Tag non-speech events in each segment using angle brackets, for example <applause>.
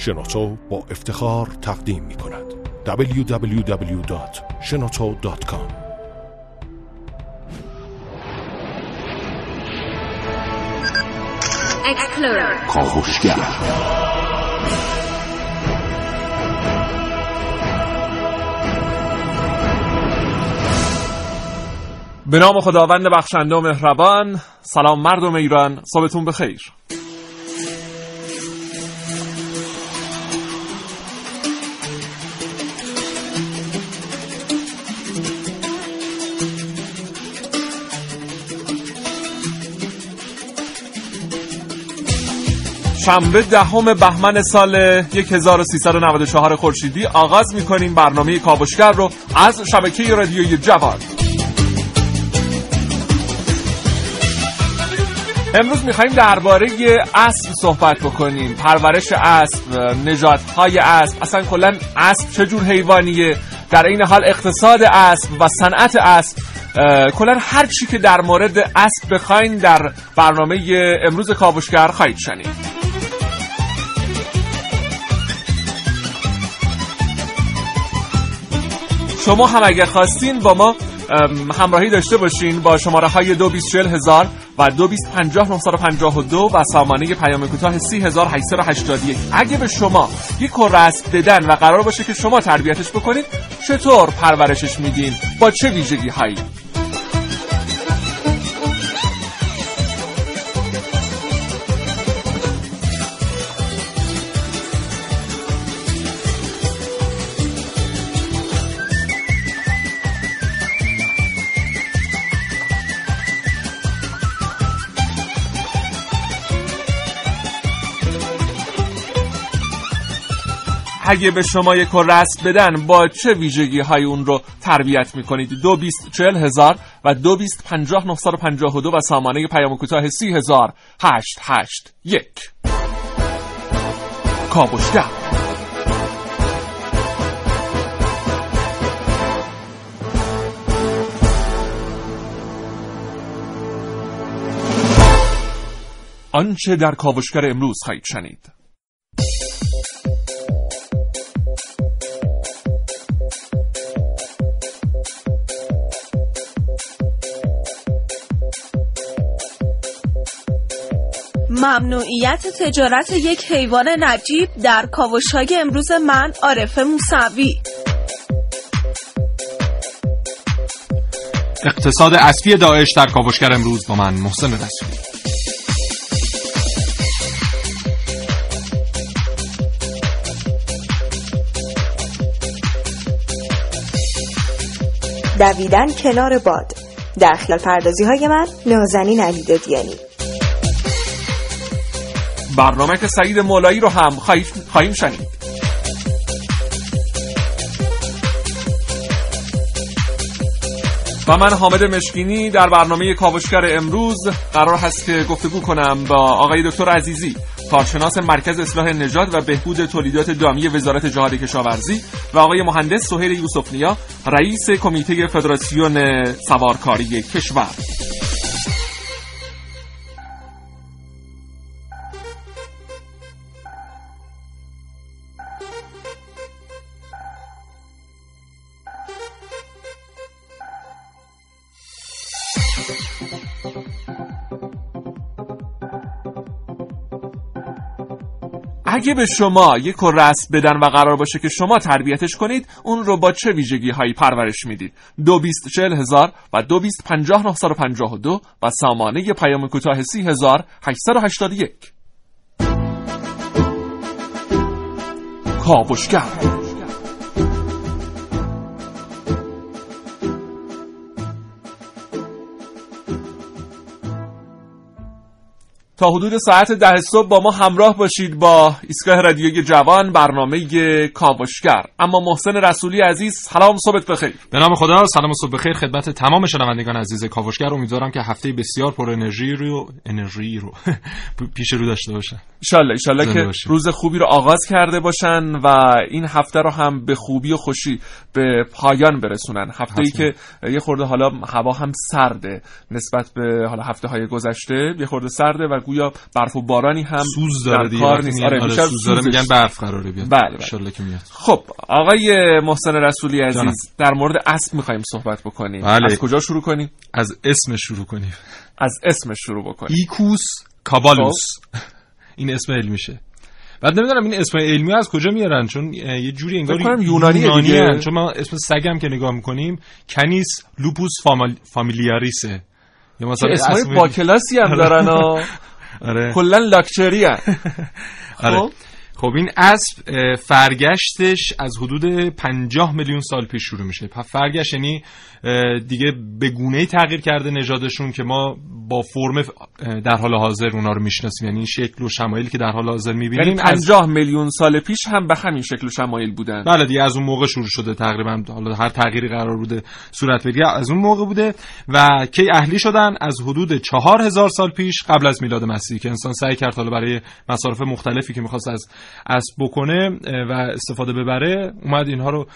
شنوتو با افتخار تقدیم می کند www.shenoto.com کاوشگر به نام خداوند بخشنده و مهربان سلام مردم ایران صبحتون بخیر. شنبه دهم بهمن سال 1394 خورشیدی آغاز می‌کنیم برنامه کاوشگر رو از شبکه رادیوی جوان. امروز می‌خوایم درباره اسب صحبت بکنیم. پرورش اسب نژادهای اسب اصلا کلا اسب چه جور حیوانیه؟ در این حال اقتصاد اسب و صنعت اسب کلا هر چی که در مورد اسب بخواین در برنامه امروز کاوشگر خواهید شنید. شما هم اگر خواستین با ما همراهی داشته باشین با شماره های دو هزار و دو و سامانه پیام کوتاه سی هزار اگه به شما یک رسم بدن و قرار باشه که شما تربیتش بکنید چطور پرورشش میدین؟ با چه ویژگی هایی اگه به شما یک رسم بدن با چه ویژگی های اون رو تربیت می‌کنید؟ دو بیست چل هزار و دو بیست پنجاه نفسار پنجاه و دو و سامانه پیام کوتاه سی هزار هشت هشت یک. آنچه در کاوشگر امروز خواهید شنید. ممنوعیت تجارت یک حیوان نجیب در کاوشهای امروز من عارف موسوی. اقتصاد اصلی داعش در کاوشگر امروز با من محسن رسولی. دویدن کنار باد. در خلال پردازی های من نازنین علی دادیانی برنامه که سعید مولایی رو هم خواهیم شنید. و من حامد مشکینی در برنامه کاوشگر امروز قرار هست که گفتگو کنم با آقای دکتر عزیزی کارشناس مرکز اصلاح نژاد و بهبود تولیدات دامی وزارت جهاد کشاورزی و آقای مهندس سهیل یوسفنیا رئیس کمیته فدراسیون سوارکاری کشور. اگه به شما یک رسم بدن و قرار باشه که شما تربیتش کنید اون رو با چه ویژگی هایی پرورش می‌دید؟ دو بیست چل هزار و دو بیست پنجاه و پنجاه و دو و سامانه پیام کوتاه سی هزار هشتصد و هشتاد یک. تا حدود ساعت ده صبح با ما همراه باشید با ایستگاه رادیوی جوان برنامه کاوشگر. اما محسن رسولی عزیز سلام صبحت بخیر. به نام خدا سلام صبح بخیر خدمت تمام شنوندگان عزیز کاوشگر. امیدوارم که هفته بسیار پر انرژی رو انرژی رو <laughs> پیش رو داشته باشن. ان شاء که روز خوبی رو آغاز کرده باشن و این هفته رو هم به خوبی و خوشی به پایان برسونن. هفته ای که یه خورده حالا هوا هم سرده نسبت به حالا هفته های گذشته یه خورده سرده و گویا برف و بارانی هم سوز داره در دیگه کار نیست. آره آره سوز داره. میگن برف قراره بیاد. بله، بله. که میاد. خب آقای محسن رسولی عزیز جانم. در مورد اسب می‌خوایم صحبت بکنیم. بله. از کجا شروع کنیم؟ از اسمش شروع کنیم. از اسمش شروع بکنیم. ایکوس کابالوس. این اسم علمیشه بعد نمی‌دونم این اسم علمی از کجا میارن چون یه جوری انگار کنم یونانیه. چون ما اسم سگم که نگاه می‌کنیم کنیس لوپوس. فامیلیاریسه. یا مثلا اسمای اسم- با کلاسی هم دارن ها. <laughs> آره کلا لاکچری <laughs> آره. خب. خب این اسب فرگشتش از حدود 50 میلیون سال پیش شروع میشه فرگشت یعنی دیگه به گونه ای تغییر کرده نژادشون که ما با فرم در حال حاضر اونا رو می‌شناسیم. یعنی این شکل و شمایلی که در حال حاضر یعنی می‌بینیم از 50 میلیون سال پیش هم به همین شکل و شمایل بودن. بله دیگه از اون موقع شروع شده تقریبا. حالا هر تغییری قرار بوده صورت بگیره از اون موقع بوده و کی اهلی شدن از حدود چهار هزار سال پیش قبل از میلاد مسیح که انسان سعی کرد حالا برای مصارف مختلفی که می‌خواست از اسب بکنه و استفاده ببره اومد اینها رو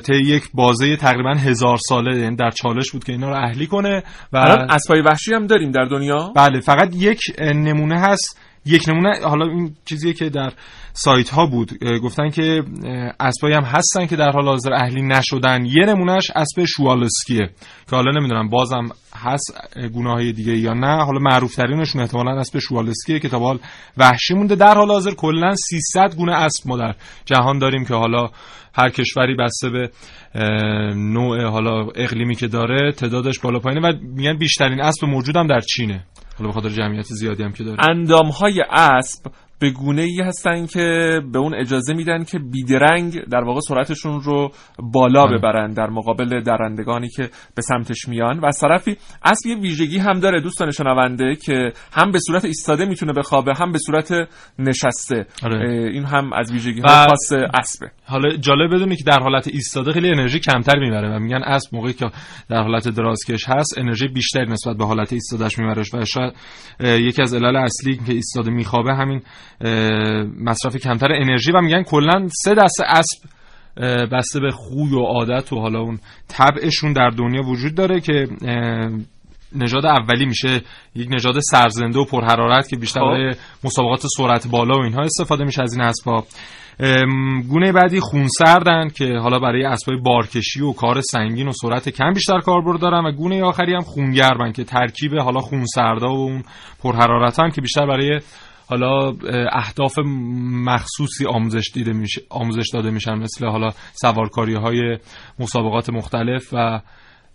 طی یک بازه تقریبا هزار ساله یعنی در چالش بود که اینا رو اهلی کنه و الان اسبای وحشی هم داریم در دنیا؟ بله فقط یک نمونه هست یک نمونه حالا این چیزیه که در سایت ها بود گفتن که اسبایی هم هستن که در حال حاضر اهلی نشدن. یه نمونهش اسب شوالسکیه که حالا نمی‌دونم بازم هست گناه های دیگه یا نه. حالا معروف ترینشون احتمالا اسب شوالسکیه که تا به حال وحشی مونده. در حال حاضر کلا 300 گونه اسب ما در جهان داریم که حالا هر کشوری بسته به نوع حالا اقلیمی که داره تعدادش بالا پایینه و میگن بیشترین اسب موجود هم در چینه. حالا به خاطر جمعیت زیادی هم که داره. اندام های اسب به گونه ای هستن که به اون اجازه میدن که بیدرنگ در واقع سرعتشون رو بالا. ببرن در مقابل درندگانی که به سمتش میان و از طرفی اسب یه ویژگی هم داره دوستان شنونده که هم به صورت ایستاده می‌تونه بخوابه هم به صورت نشسته آره. این هم از ویژگی های خاص اسبه حالا جالب بدونی که در حالت ایستاده خیلی انرژی کمتر می‌بره و میگن اسب موقعی که در حالت درازکش هست انرژی بیشتری نسبت به حالت ایستادهش می‌بره و شاید یکی از علل اصلی که ایستاده میخوابه همین مصرف کمتر انرژی و میگن کلا سه دسته اسب بسته به خوی و عادت و حالا اون طبعشون در دنیا وجود داره که نژاد اولی میشه یک نژاد سرزنده و پرحرارت که بیشتر خب. برای مسابقات سرعت بالا و اینها استفاده میشه از این اسباب ام، گونه بعدی خونسردن که حالا برای اسبای بارکشی و کار سنگین و سرعت کم بیشتر کاربرد دارن و گونه آخری هم خونگرمن که ترکیب حالا خونسردا و اون پرحرارتن که بیشتر برای حالا اه، اهداف مخصوصی آموزش دیده میشه آموزش داده میشن مثل حالا سوارکاری های مسابقات مختلف و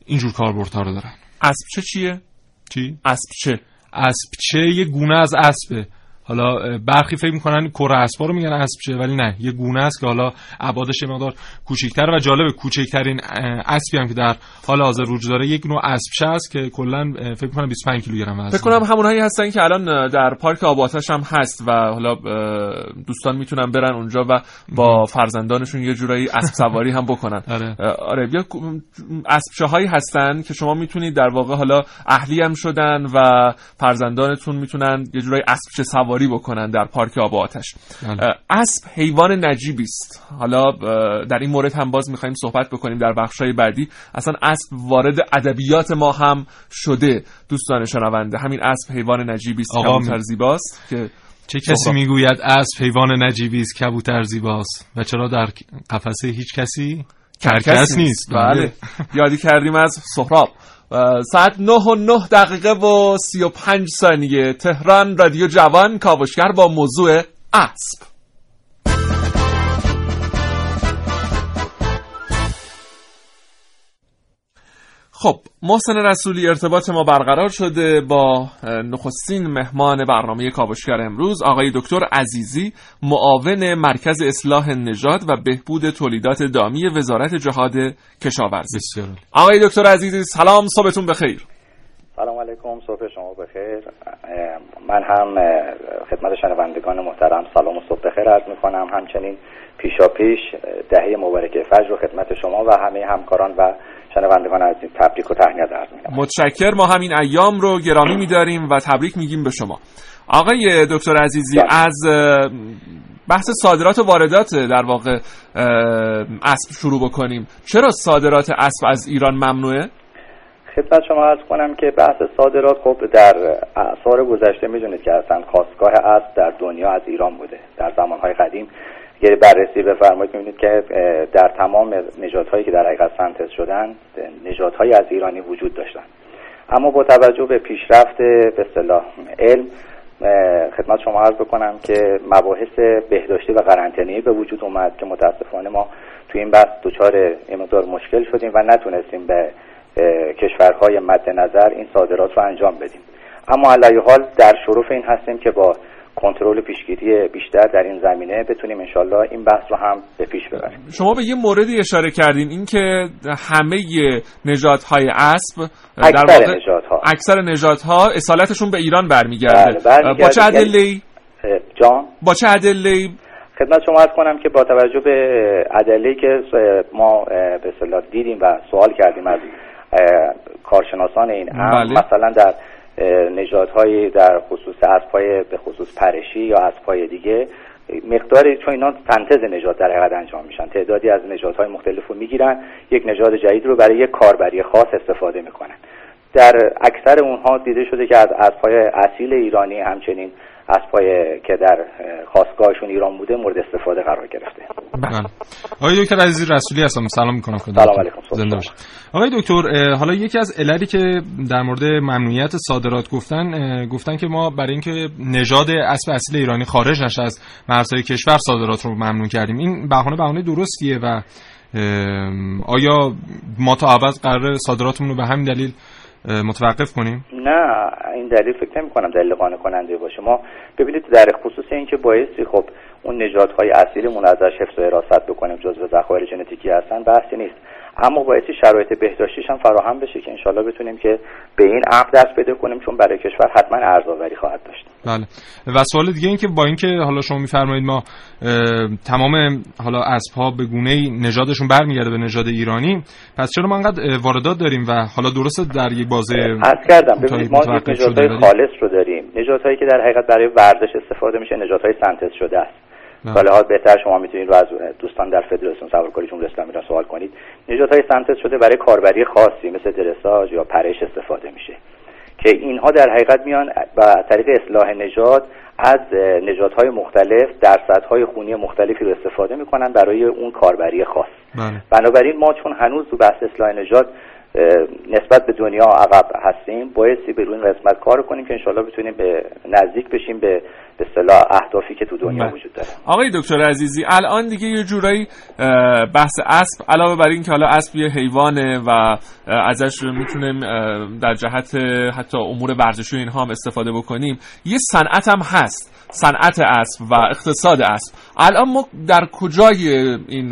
اینجور کاربردها رو دارن. اسب چه چیه؟ چی؟ اسب چه؟ اسبچه یه گونه از اسبه. حالا برخی فکر می‌کنن کره اسبا رو میگن اسبچه ولی نه یه گونه است که حالا ابعادش مقدار کوچیک‌تر و جالب کوچکترین اسبی هم که در حال حاضر وجود داره یک نوع اسبچه است که کلا فکر کنم 25 کیلوگرم وزن فکر کنم همونهایی هستن که الان در پارک آب و آتش هم هست و حالا دوستان می‌تونن برن اونجا و با فرزندانشون یه جورایی اسب سواری هم بکنن. <laughs> آره. آره بیا اسبچه هایی هستن که شما می‌تونید در واقع حالا اهلی هم شدن و فرزندانتون می‌تونن یه جورایی اسبچه سواری بکنن در پارک آب و آتش. بله. اسب حیوان نجیبی است. حالا در این مورد هم باز می‌خوایم صحبت بکنیم در بخشای بعدی. اصلا اسب وارد ادبیات ما هم شده دوستان شنونده. همین اسب حیوان نجیبی است کبوتر زیباست که چه کسی. می‌گوید اسب حیوان نجیبی است کبوتر زیباست؟ و چرا در قفسه هیچ کسی کرکس نیست؟ بله. یادی کردیم از سهراب. ساعت 9 و 9 دقیقه و 35 ثانیه تهران رادیو جوان کاوشگر با موضوع اسب. خب محسن رسولی ارتباط ما برقرار شده با نخستین مهمان برنامه کاوشگر امروز آقای دکتر عزیزی معاون مرکز اصلاح نژاد و بهبود تولیدات دامی وزارت جهاد کشاورزی. آقای دکتر عزیزی سلام صبحتون بخیر. سلام علیکم صبح شما بخیر. من هم خدمت شنوندگان محترم سلام و صبح بخیر عرض می‌کنم. همچنین پیشا پیش دهه مبارکه فجر و خدمت شما و همه همکاران و شنوندگان از این تبریک و تهنیت عرض می‌کنم متشکر. ما همین ایام رو گرامی میداریم و تبریک میگیم به شما. آقای دکتر عزیزی بله. از بحث صادرات و واردات در واقع اسب شروع بکنیم. چرا صادرات اسب از ایران ممنوعه؟ خدمت شما ارز کنم که بحث صادرات خب در اعثار گذشته می‌دونید که اصلا خواستگاه اسب در دنیا از ایران بوده. در زمانهای قدیم اگر بررسی بفرمایید. می‌بینید که در تمام نژادهایی که در حقیقت سنتز شدن نژادهایی از ایرانی وجود داشتن. اما با توجه به پیشرفت به اصطلاح علم خدمت شما عرض بکنم که مباحث بهداشتی و قرنطینه‌ای به وجود اومد که متاسفانه ما تو این بحث دچار این مشکل شدیم و نتونستیم به کشورهای مد نظر این صادرات رو انجام بدیم. اما علیه حال در شروف این هستیم که با کنترل پیشگیری بیشتر در این زمینه بتونیم انشالله این بحث رو هم به پیش ببریم. شما به یه موردی اشاره کردین اینکه همه نژادهای اسب در واقع نجاتها. اکثر نژادها اصالتشون به ایران برمیگرده. بله با چه ادله جان؟ با چه ادله خدمت شما از کنم که با توجه به ادله که ما به دیدیم و سوال کردیم از کارشناسان این بله. مثلا در نژادهای در خصوص اسبهای به خصوص پرشی یا اسبهای دیگه مقداری چون اینا سنتز نژاد در حقیقت انجام میشن. تعدادی از نژادهای مختلف رو می‌گیرن یک نژاد جدید رو برای یک کاربری خاص استفاده می‌کنن. در اکثر اونها دیده شده که از اسبهای اصیل ایرانی همچنین اسبای که در خواستگاهشون ایران بوده مورد استفاده قرار گرفته. بله. آقای دکتر عزیزی رسولی هستم. سلام می‌کنم خدمت سلام علیکم. زنده باشید. آقای دکتر حالا یکی از عللی که در مورد ممنوعیت صادرات گفتن گفتن که ما برای اینکه نژاد اسب اصیل ایرانی خارج نشه از مرزهای کشور صادرات رو ممنوع کردیم. این بهانه بهانه درستیه و آیا ما تا ابد قرار صادراتمون رو به همین دلیل متوقف کنیم؟ نه این دلیل فکر نمی کنم دلیل قانع کننده باشه. ما ببینید در خصوص اینکه بایستی خب اون نژادهای اصیلمون ازش حفظ و حراست بکنیم جزو ذخایر ژنتیکی هستن بحثی نیست. اما بایستی شرایط بهداشتیش هم فراهم بشه که انشالله بتونیم که به این عقد دست پیدا کنیم چون برای کشور حتما ارزآوری خواهد داشت. بله. و سوال دیگه این که با اینکه حالا شما میفرمایید ما تمام حالا اسبها به گونه نژادشون برمیگرده به نژاد ایرانی پس چرا ما انقدر واردات داریم و حالا درسته در یک بازه عرض کردم ببینید ما نژادهای خالص رو داریم. نژادهایی که در حقیقت برای ورزش استفاده میشه نژادهای سنتز شده است. حال بهتر شما می‌تونید رو از دوستان در فدراسیون سوارکاری جمهوری اسلامی را سوال کنید. نژادهای سنتز شده برای کاربری خاصی مثل درساژ یا پرش استفاده میشه. که اینها در حقیقت میان و طریق اصلاح نژاد از نژادهای مختلف درصدهای خونی مختلفی رو استفاده می‌کنن برای اون کاربری خاص. بله. بنابراین ما چون هنوز تو بحث اصلاح نژاد نسبت به دنیا عقب هستیم بایستی به روی این قسمت کار کنیم که انشالله بتونیم به نزدیک بشیم به به اهدافی که تو دنیا وجود داره. آقای دکتر عزیزی الان دیگه یه جورایی بحث اسب علاوه بر این که حالا اسب یه حیوانه و ازش می‌تونیم در جهت حتی امور ورزشی اینها هم استفاده بکنیم. یه صنعت هم هست صنعت اسب و اقتصاد اسب. الان ما در کجای این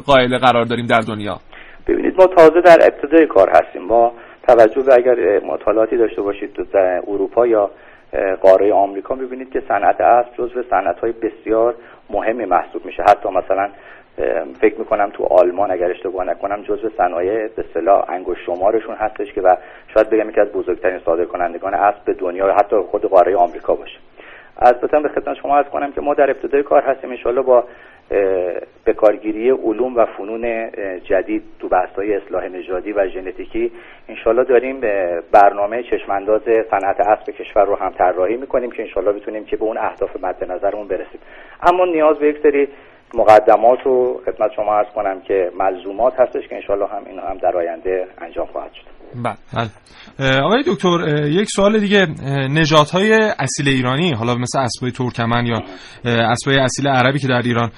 قائله قرار داریم در دنیا؟ ببینید ما تازه در ابتدای کار هستیم. ما توجه به اگر مطالعاتی داشته باشید تو اروپا یا قاره آمریکا می‌بینید که صنعت اسب جزو صنعت های بسیار مهمی محسوب میشه. حتی مثلا فکر می‌کنم تو آلمان اگر اشتباه نکنم جزو صنایع به اصطلاح انگشت شمارشون هستش که و شاید بگم یکی از بزرگترین صادر کنندگان اسب به دنیا و حتی خود قاره آمریکا باشه. البته به خدمت شما از کنم که ما در ابتدای کار هستیم ان با به کارگیری علوم و فنون جدید تو بحث‌های اصلاح نژادی و ژنتیکی انشالله داریم برنامه چشمانداز صنعت اسب کشور رو هم طراحی می‌کنیم که انشالله بتونیم که به اون اهداف مد نظرمون برسیم. اما نیاز به یک سری مقدمات رو خدمت شما ارز کنم که ملزومات هستش که انشالله هم این هم در آینده انجام خواهد شد. بله آقای دکتر یک سوال دیگه. نژادهای اصیل ایرانی حالا مثل اسبای ترکمن یا اسبای اصیل عربی که در ایران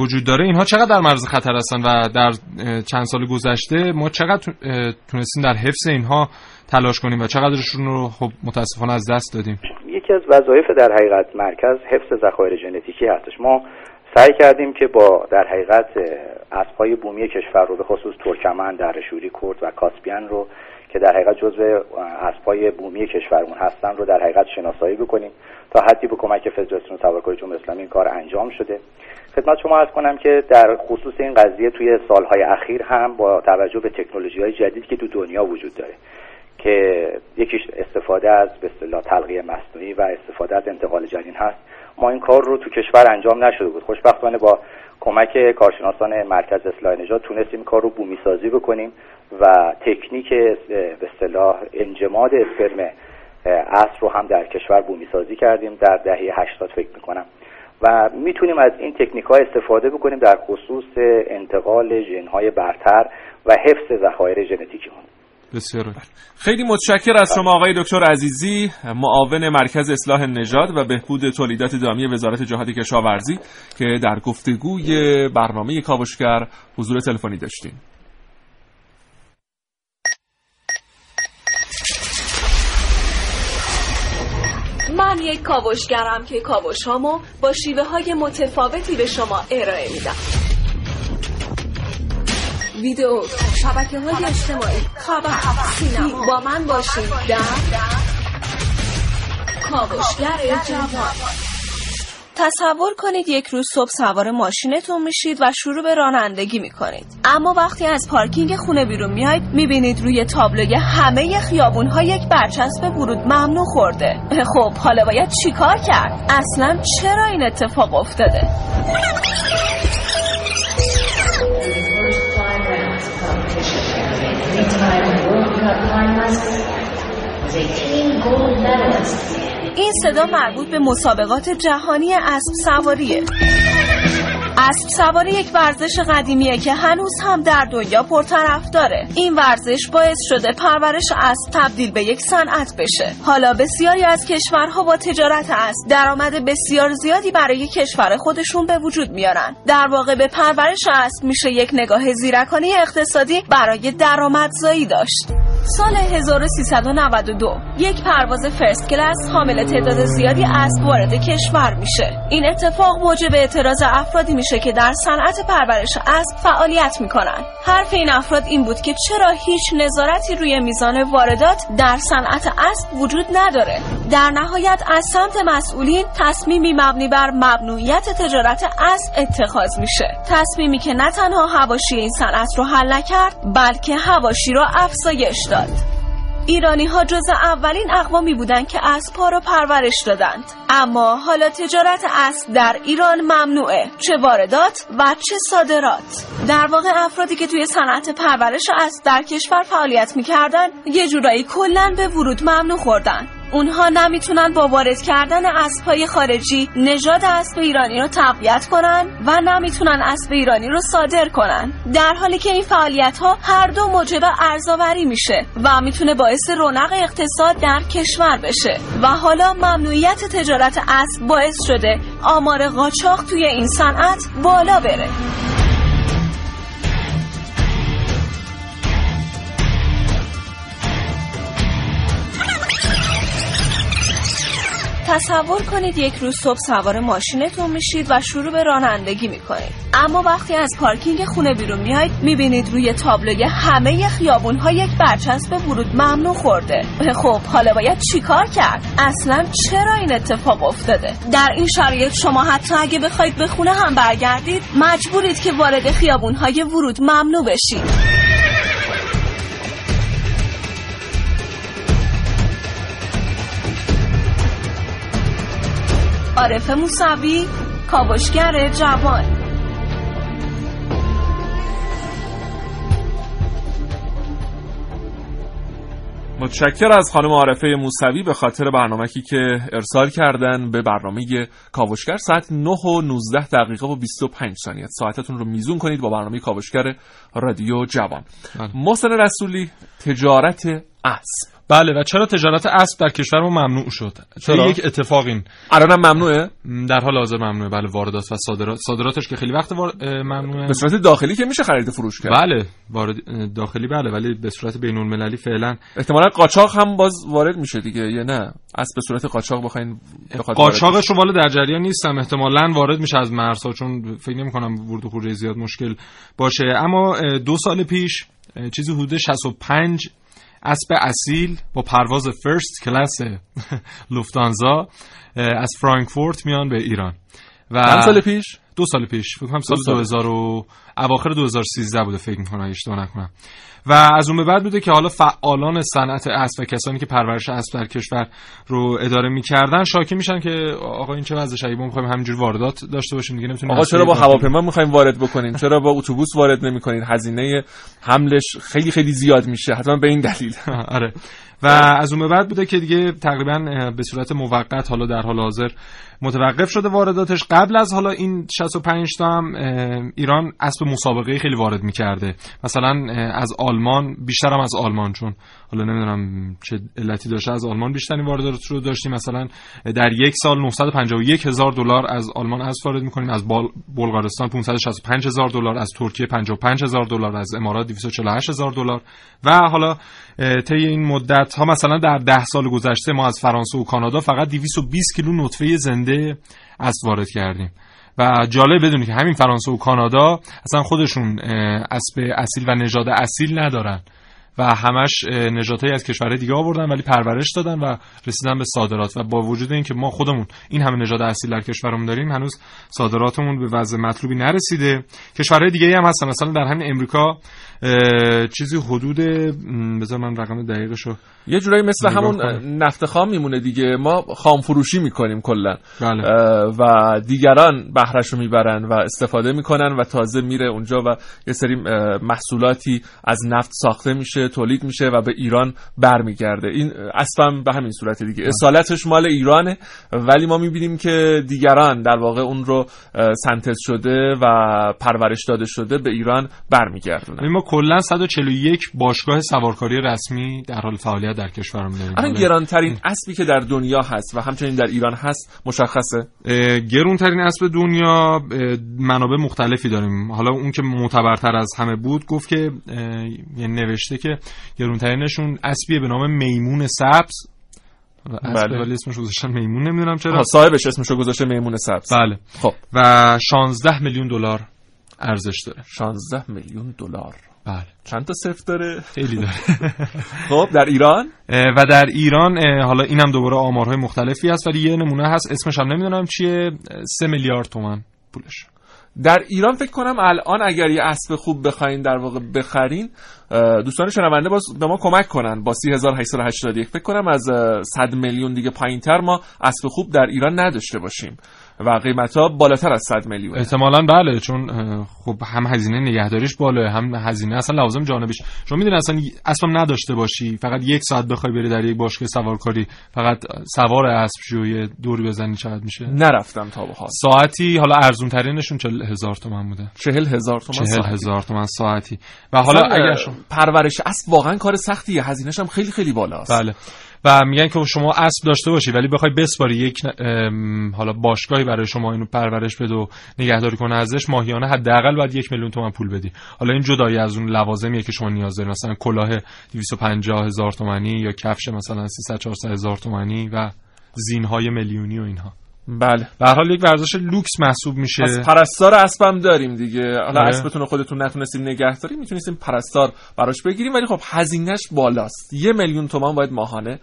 وجود داره اینها چقدر در مرز خطر هستن و در چند سال گذشته ما چقدر تونستیم در حفظ اینها تلاش کنیم و چقدرشون رو خب متاسفانه از دست دادیم؟ یکی از وظایف در حقیقت مرکز حفظ ذخایر ژنتیکی هستش. ما سعی کردیم که با در حقیقت اسبهای بومی کشور رو به خصوص ترکمن، درشوری، کرد و کاسپیان رو که در حقیقت جزو اسبهای بومی کشورمون هستن رو در حقیقت شناسایی بکنیم تا حدی به کمک فدراسیون سوارکاری جمهوری اسلامی این کار انجام شده. خدمت شما از کنم که در خصوص این قضیه توی سالهای اخیر هم با توجه به تکنولوژی های جدید که تو دنیا وجود داره که یکیش استفاده از به اصطلاح تلقیه مصنوعی و استفاده از انتقال جنین هست. ما این کار رو تو کشور انجام نشده بود. خوشبختانه با کمک کارشناسان مرکز اصلاح نژاد تونستیم کار رو بومی سازی بکنیم و تکنیک به اصطلاح انجماد اسپرم اصل رو هم در کشور بومی سازی کردیم. در دهه 80 فکر می‌کنم. و می‌تونیم از این تکنیک ها استفاده بکنیم در خصوص انتقال ژن های برتر و حفظ ذخایر ژنتیکی بسیار خیلی متشکر از شما آقای دکتر عزیزی معاون مرکز اصلاح نژاد و بهبود تولیدات دامی وزارت جهاد کشاورزی که در گفتگوی برنامه کاوشگر حضور تلفنی داشتیم. من یک کاوشگرم که کاوش هامو با شیوه های متفاوتی به شما ارائه میدم. ویدیو شبکه های اجتماعی. خبر. سینما با من باشید در کاوشگر جوان. تصور کنید یک روز صبح سوار ماشینتون میشید و شروع به رانندگی می‌کنید. اما وقتی از پارکینگ خونه بیرون میاید می‌بینید روی تابلوی همه خیابون ها یک برچسب ورود ممنوع خورده. خب حالا باید چیکار کرد؟ اصلا چرا این اتفاق افتاده؟ این صدا مربوط به مسابقات جهانی اسب سواریه اسب سواری یک ورزش قدیمیه که هنوز هم در دنیا پرطرف داره. این ورزش باعث شده پرورش اسب تبدیل به یک صنعت بشه. حالا بسیاری از کشورها با تجارت اسب درآمد بسیار زیادی برای کشور خودشون به وجود میارن. در واقع به پرورش اسب میشه یک نگاه زیرکانه اقتصادی برای درآمدزایی داشت. سال 1392 یک پرواز فرست کلاس حامل تعداد زیادی اسب وارد کشور میشه. این اتفاق موجب اعتراض افرادی میشه که در صنعت پرورش اسب فعالیت می‌کنن حرف این افراد این بود که چرا هیچ نظارتی روی میزان واردات در صنعت اسب وجود نداره. در نهایت از سمت مسئولین تصمیمی مبنی بر ممنوعیت تجارت اسب اتخاذ میشه. تصمیمی که نه تنها هواشی این صنعت رو حل نکرد بلکه هواشی رو افزایش داد. ایرانی ها جز اولین اقوامی بودند که اسبها رو پرورش دادند. اما حالا تجارت اسب در ایران ممنوعه. چه واردات و چه صادرات. در واقع افرادی که توی صنعت پرورش اسب در کشور فعالیت می‌کردن یه جورایی کلا به ورود ممنوع خوردن. اونها نمی‌تونن با وارد کردن اسبهای خارجی نژاد اسب ایرانی رو تقویت کنن و نمی‌تونن اسب ایرانی رو صادر کنن. در حالی که این فعالیت ها هر دو موجب ارزآوری میشه و می‌تونه باعث رونق اقتصاد در کشور بشه. و حالا ممنوعیت تجارت اسب باعث شده آمار قاچاق توی این صنعت بالا بره. تصور کنید یک روز صبح سوار ماشینتون میشید و شروع به رانندگی می‌کنید. اما وقتی از پارکینگ خونه بیرون میاید می‌بینید روی تابلوی همه خیابون ها یک برچسب ورود ممنوع خورده. خب حالا باید چیکار کرد؟ اصلا چرا این اتفاق افتاده؟ در این شرایط شما حتی اگه بخواید به خونه هم برگردید مجبورید که وارد خیابون های ورود ممنوع بشید. عارف موسوی کاوشگر جوان. متشکر از خانم عارفه موسوی به خاطر برنامه‌ای که ارسال کردن به برنامه کاوشگر ساعت 9 و 19 دقیقه و 25 ثانیه. ساعتتون رو میزون کنید با برنامه کاوشگر رادیو جوان. بله. محسن رسولی تجارت اسب. بله و چرا تجارت اسب در کشور ما ممنوع شد؟ چرا؟ یک اتفاق این. الانم ممنوعه؟ در حال حاضر ممنوعه. بله واردات و صادرات صادراتش که خیلی وقت وار... ممنوعه. به صورت داخلی که میشه خرید و فروش کرد. بله وارد داخلی بله ولی به صورت بین المللی فعلا احتمالا قاچاق هم باز وارد میشه دیگه یا نه؟ اسب به صورت قاچاق بخواین رو بالا در جریان نیستم احتمالا وارد میشه از مرزها چون فکر نمی کنم ورود و خروج زیاد مشکل باشه. اما دو سال پیش چیزی حدود 65 اسب اصیل با پرواز فرست کلاس <laughs> لوفتانزا از فرانکفورت میان به ایران. و چند سال پیش؟ دو سال پیش. فکر کنم سال 2000 و اواخر 2013 بوده فکر می‌کنم اشتباه نکنم. و از اون به بعد بوده که حالا فعالان صنعت اسب و کسانی که پرورش اسب در کشور رو اداره می‌کردن شاکی میشن که آقا این چه وضع ما می‌خوایم همینجور واردات داشته باشیم دیگه نمی‌تونیم آقا چرا با هواپیما می‌خوایم وارد بکنین چرا با اتوبوس وارد نمی‌کنین؟ هزینه حملش خیلی خیلی زیاد میشه. حتما به این دلیل. آره. و از اون به بعد بوده که دیگه تقریبا به صورت موقت حالا در حال حاضر متوقف شده وارداتش. قبل از حالا این 65 تا هم ایران اسب مسابقه خیلی وارد می‌کرده. مثلا از آلمان بیشتر هم از آلمان چون حالا نمی‌دونم چه علتی داشته از آلمان بیشترین واردات رو داشتیم. مثلا در یک سال 951 هزار دلار از آلمان اسب وارد می‌کنیم. از بلغارستان 565 هزار دلار از ترکیه 55 هزار دلار از امارات 248 هزار دلار. و حالا طی این مدت ها مثلا در 10 سال گذشته ما از فرانسه و کانادا فقط 220 کیلو نطفه زنده اسب وارد کردیم. و جالب بدونی که همین فرانسه و کانادا اصلا خودشون اسب اصیل و نژاد اصیل ندارن. و همش نژادهایی از کشورهای دیگه آوردن ولی پرورش دادن و رسیدن به صادرات. و با وجود اینکه ما خودمون این همه نژاد اصیل در کشورمون داریم هنوز صادراتمون به وضع مطلوبی نرسیده. کشورهای دیگه هم هستن. مثلا در همین امریکا چیزی حدود بذار من رقم دقیقشو یه جورایی مثل همون نفت خام میمونه دیگه. ما خام فروشی می‌کنیم کلا. بله. و دیگران بهرهشو می‌برن و استفاده می‌کنن و تازه میره اونجا و یه سری محصولاتی از نفت ساخته میشه تولید میشه و به ایران برمیگرده. این اصلا به همین صورت دیگه. اصالتش مال ایرانه ولی ما می‌بینیم که دیگران در واقع اون رو سنتز شده و پرورش داده شده به ایران برمیگردونن. ما کلا 141 باشگاه سوارکاری رسمی در حال فعالیت در کشورمون داریم الان گرانترین اسبی که در دنیا هست و همچنین در ایران هست مشخصه؟ گرونترین اسب دنیا منابع مختلفی داریم. حالا اون که معتبرتر از همه بود گفت که یعنی نوشته که گرونترینشون اسبیه به نام میمون سبز. بله. ولی اسمش گذاشتن میمون نمی‌دونم چرا. صاحبش اسمش گذاشته میمون سبز. بله. خب. و 16 میلیون دلار ارزش داره. 16 میلیون دلار. بله. چند تا صفر داره؟ خیلی داره. <laughs> خب در ایران؟ و در ایران حالا اینم دوباره آمارهای مختلفی هست ولی یه نمونه هست. اسمش هم نمی‌دونم چیه. سه میلیارد تومن پولش. در ایران فکر کنم الان اگر یه اسب خوب بخواین در واقع بخرین دوستان شنونده باز به ما کمک کنن با 3881 فکر کنم از 100 میلیون دیگه پایینتر ما اسب خوب در ایران نداشته باشیم. و قیمت ها بالاتر از 100 میلیون. احتمالاً بله چون خب هم هزینه نگهداریش بالا هم هزینه اصلا لازم جانبیش. شما می‌دونی اصلا اصلا نداشته باشی فقط یک ساعت بخوای بری در یک باشگاه سوارکاری فقط سوار اسب شوی دور بزنی چقدر میشه؟ نرفتم تا به حال. ساعتی حالا ارزون ترینشون 40 هزار تومان بوده. 40 هزار تومان 40 هزار تومان ساعتی. و حالا اگر شما پرورش اسب واقعا کار سختیه هزینه‌ش هم خیلی خیلی بالاست. بله. و میگن که شما اسب داشته باشی ولی بخوای بسپاری یک حالا باشگاهی برای شما اینو پرورش بده و نگهداری کنه ازش ماهیانه حداقل باید یک میلیون تومان پول بدی. حالا این جدایی از اون لوازمیه که شما نیاز داری مثلا کلاه 250 هزار تومانی یا کفش مثلا 300 400 هزار تومانی و زینهای میلیونی و اینها. بله. به هر حال یک ورزش لوکس محسوب میشه. پس پرستار اسبم داریم دیگه. حالا اسبتون خودتون نتونستیم نگه داریم می‌تونستیم پرستار براش بگیریم ولی خب هزینهش بالاست. یه میلیون تومان باید ماهانه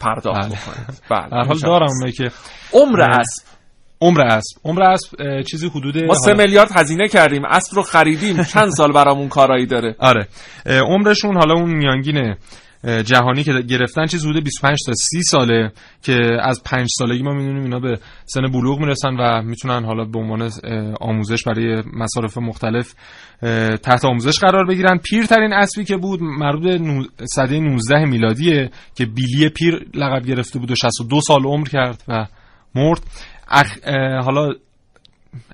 پرداخت بله. بکنید. بله به هر حال دارم که عمر اسب. عمر اسب. عمر اسب چیزی حدود ما سه میلیارد هزینه کردیم. اسب رو خریدیم. چند سال برامون کارایی داره. آره. عمرشون حالا اون میانگینه جهانی که گرفتن چیز حدود 25 تا 30 ساله که از 5 سالگی ما می‌دونیم اینا به سن بلوغ می‌رسن و می‌تونن حالا به عنوان آموزش برای مصارف مختلف تحت آموزش قرار بگیرن. پیرترین اسبی که بود مربوط به سده 19 میلادیه که بیلی پیر لقب گرفته بود و 62 سال عمر کرد و مرد. اخ... حالا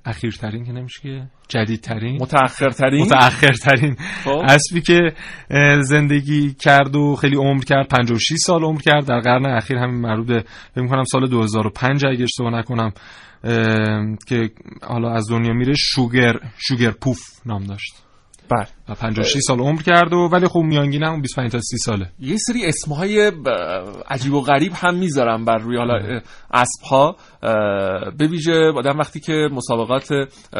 اخیرترین که نمیشه که جدیدترین. متأخرترین؟ متأخرترین. اسبی که زندگی کرد و خیلی عمر کرد 56 سال عمر کرد. در قرن اخیر همین مربوط به فکر کنم سال 2005 اگه اشتباه نکنم که حالا از دنیا میره شوگر شوگر پوف نام داشت. بله. و 56 سال عمر کرد و ولی خب میانگین هم 25 تا 30 ساله. یه سری اسمهای ب- عجیب و غریب هم می‌ذارم بر روی حالا اسب ها به ویژه آدم وقتی که مسابقات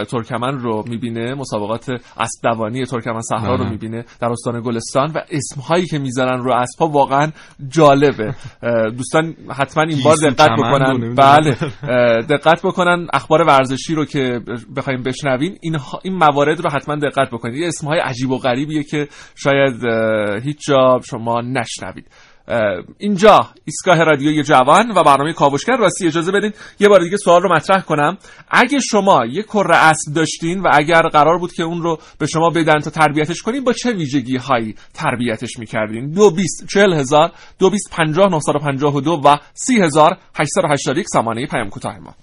ترکمن رو می‌بینه مسابقات اسب دوانی ترکمن صحرا رو. می‌بینه در استان گلستان و اسمهایی که می‌ذارن رو اسب ها واقعا جالبه. دوستان حتما این بار دقت بکنن. بله. دقت بکنن اخبار ورزشی رو که بخوایم بشنوین این این موارد رو حتما دقت بکنید. اسمهای عجیب و غریبیه که شاید هیچ جا شما نشنوید. اینجا ایستگاه رادیوی جوان و برنامه کاوشگر. راستی اجازه بدین یه بار دیگه سوال رو مطرح کنم. اگه شما یه کره اسب داشتین و اگر قرار بود که اون رو به شما بدن تا تربیتش کنین با چه ویژگی هایی تربیتش می‌کردین؟ دو بیست چهل هزار دو بیست پنجاه و دو و سی هزار هشتصد و هشتاد یک سامانه پیام کوتاه ما.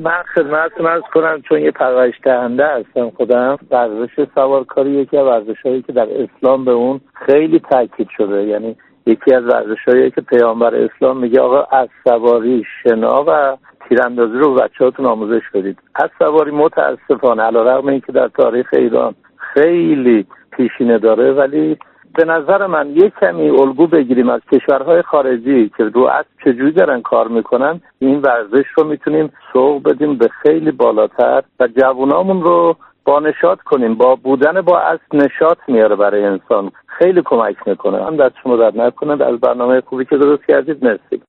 من خدمتتون ارز کنم چون یه پرورش دهنده هستم خودم ورزش سوارکاری یکی از ورزش هایی که در اسلام به اون خیلی تاکید شده. یعنی یکی از ورزش هایی که پیامبر اسلام میگه آقا از سواری شنا و تیراندازی رو به بچه هاتون آموزش بدید. از سواری متاسفانه علا رقم این که در تاریخ ایران خیلی پیشینه داره ولی به نظر من یک کمی الگو بگیریم از کشورهای خارجی که رو اسب چجوری دارن کار می‌کنن این ورزش رو می‌تونیم سوق بدیم به خیلی بالاتر و جوونامون رو با نشاط کنیم. با بودن با اسب نشاط میاره برای انسان. خیلی کمک می‌کنه. هم دست شما در نکنه از برنامه خوبی که درست کردید مرسی.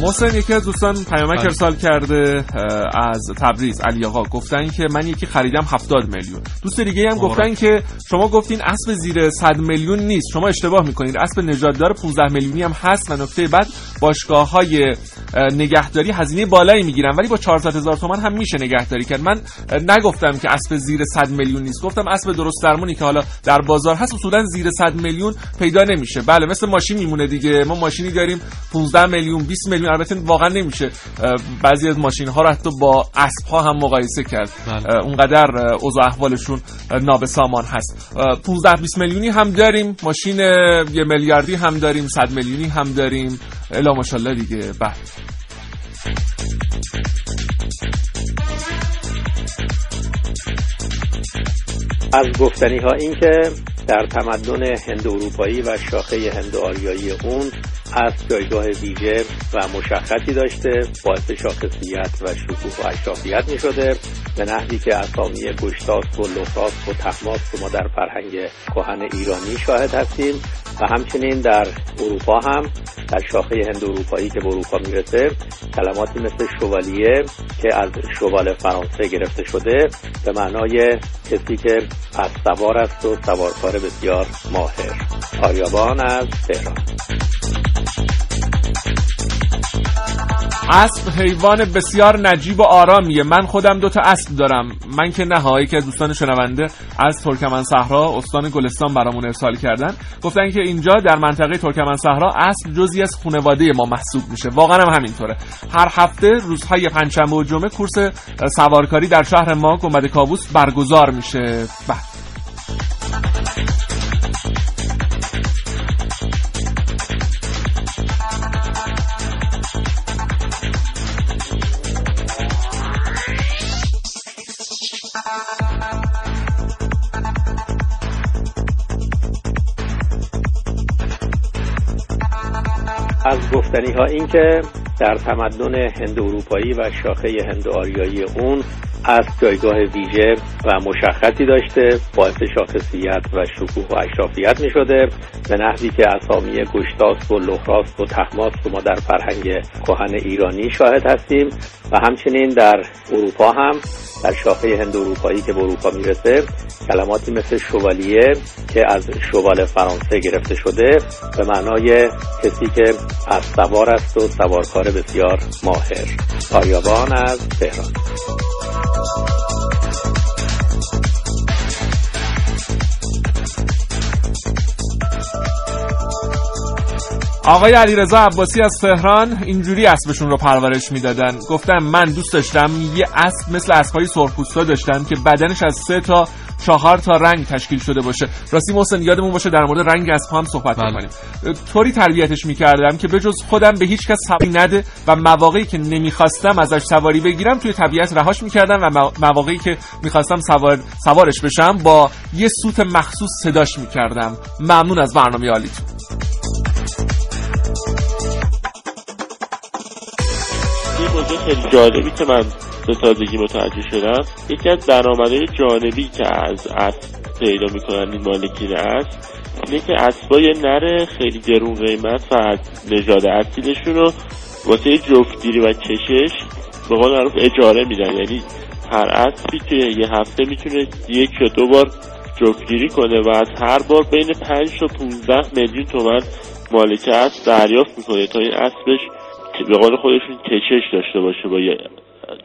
محسن یکی از دوستان پیامک بله. ارسال کرده از تبریز علی آقا. گفتن که من یکی خریدم 70 میلیون. دوست دیگه هم مبارک. گفتن که شما گفتین اسب زیر 100 میلیون نیست. شما اشتباه می‌کنید اسب نژاددار 15 میلیونی هم هست و نکته بعد باشگاه های نگهداری هزینه بالایی می‌گیرن. ولی با 400 هزار تومان هم میشه نگهداری کرد. من نگفتم که اسب زیر 100 میلیون نیست. گفتم اسب درست درمونی که حالا در بازار هست. اصولا زیر 100 میلیون پیدا نمیشه. بله مثل ماشین میمونه دیگه. ما ماشینی داریم 15 میلیون 20 میلیون. البته واقعا نمیشه. بعضی از ماشین ها رو حتی با اسب ها هم مقایسه کرد. بله. اونقدر اوضاع احوالشون نابسامان هست. اه، 15 20 میلیونی هم داریم. ماشین یه میلیاردی هم داریم. 100 میلیونی هم داریم. الا ماشاءالله دیگه. بله. از گفتنی ها این که در تمدن هند اروپایی و شاخه هند آریایی اون از جایگاه ویژه و مشخصی داشته باعث شاخصیت و شکوه و اشرافیت می شده. به نحوی که اسامی گشتاس و لحراس و تحماس ما در فرهنگ کهن ایرانی شاهد هستیم و همچنین در اروپا هم در شاخه هند اروپایی که به اروپا می‌رسه کلماتی مثل شوالیه که از شوال فرانسه گرفته شده به معنای کسی که از سوار است و سوارکار بسیار ماهر. آریابان از تهران. اسب حیوان بسیار نجیب و آرامیه. من خودم دوتا اسب دارم. من که نه یکی از دوستان شنونده از ترکمن صحرا استان گلستان برامون ارسال کردن. گفتن که اینجا در منطقه ترکمن صحرا اسب جزی از خانواده ما محسوب میشه. واقعا هم همینطوره. هر هفته روزهای پنجشنبه و جمعه کورس سوارکاری در شهر ما گنبد کاووس برگزار میشه. بله گفتنی ها این که در تمدن هند اروپایی و شاخه هند آریایی اون از جایگاه ویژه و مشخصی داشته باعث شاخصیت و شکوه و اشرافیت می شده به نحوی که اسامی گشتاس و لحراس و تحماس که ما در فرهنگ کهن ایرانی شاهد هستیم و همچنین در اروپا هم. در شاخه هند اروپایی که به اروپا می‌رسه کلماتی مثل شوالیه که از شوال فرانسه گرفته شده به معنای کسی که از سوار است و سوارکار بسیار ماهر. آریابان از تهران. آقای علیرضا عباسی از تهران اینجوری اسبشون رو پرورش می‌دادن. گفتم من دوست داشتم یه اسب مثل اسبهای سرخپوستا داشتم که بدنش از سه تا چهار تا رنگ تشکیل شده باشه. راستی محسن یادمون باشه در مورد رنگ اسب هم صحبت بله. کنیم طوری تربیتش می‌کردم که بجز خودم به هیچ کس سواری نده و مواقعی که نمی‌خواستم ازش سواری بگیرم توی طبیعت رهاش می‌کردم و مو- مواقعی که می‌خواستم سوار سوارش بشم با یه سوت مخصوص صداش می‌کردم. ممنون از برنامه عالیتون. خیلی جالبی که من به تازگی متوجه شدم. یکی از درآمدهای جانبی که از اسب پیدا می‌کنن این مالکین اسب اینه که اسبای نر خیلی گرون قیمت و از نژاد اصیلشون رو واسه جفتگیری و کشش به قول معروف اجاره میدن. یعنی هر اسبی توی یه هفته می‌تونه یک یا دو بار جفتگیری کنه و از هر بار بین 5 تا 15 میلیون تومن مالک اسب دریافت می‌کنه تا این اسبش که به قول خودشون کشش داشته باشه با یه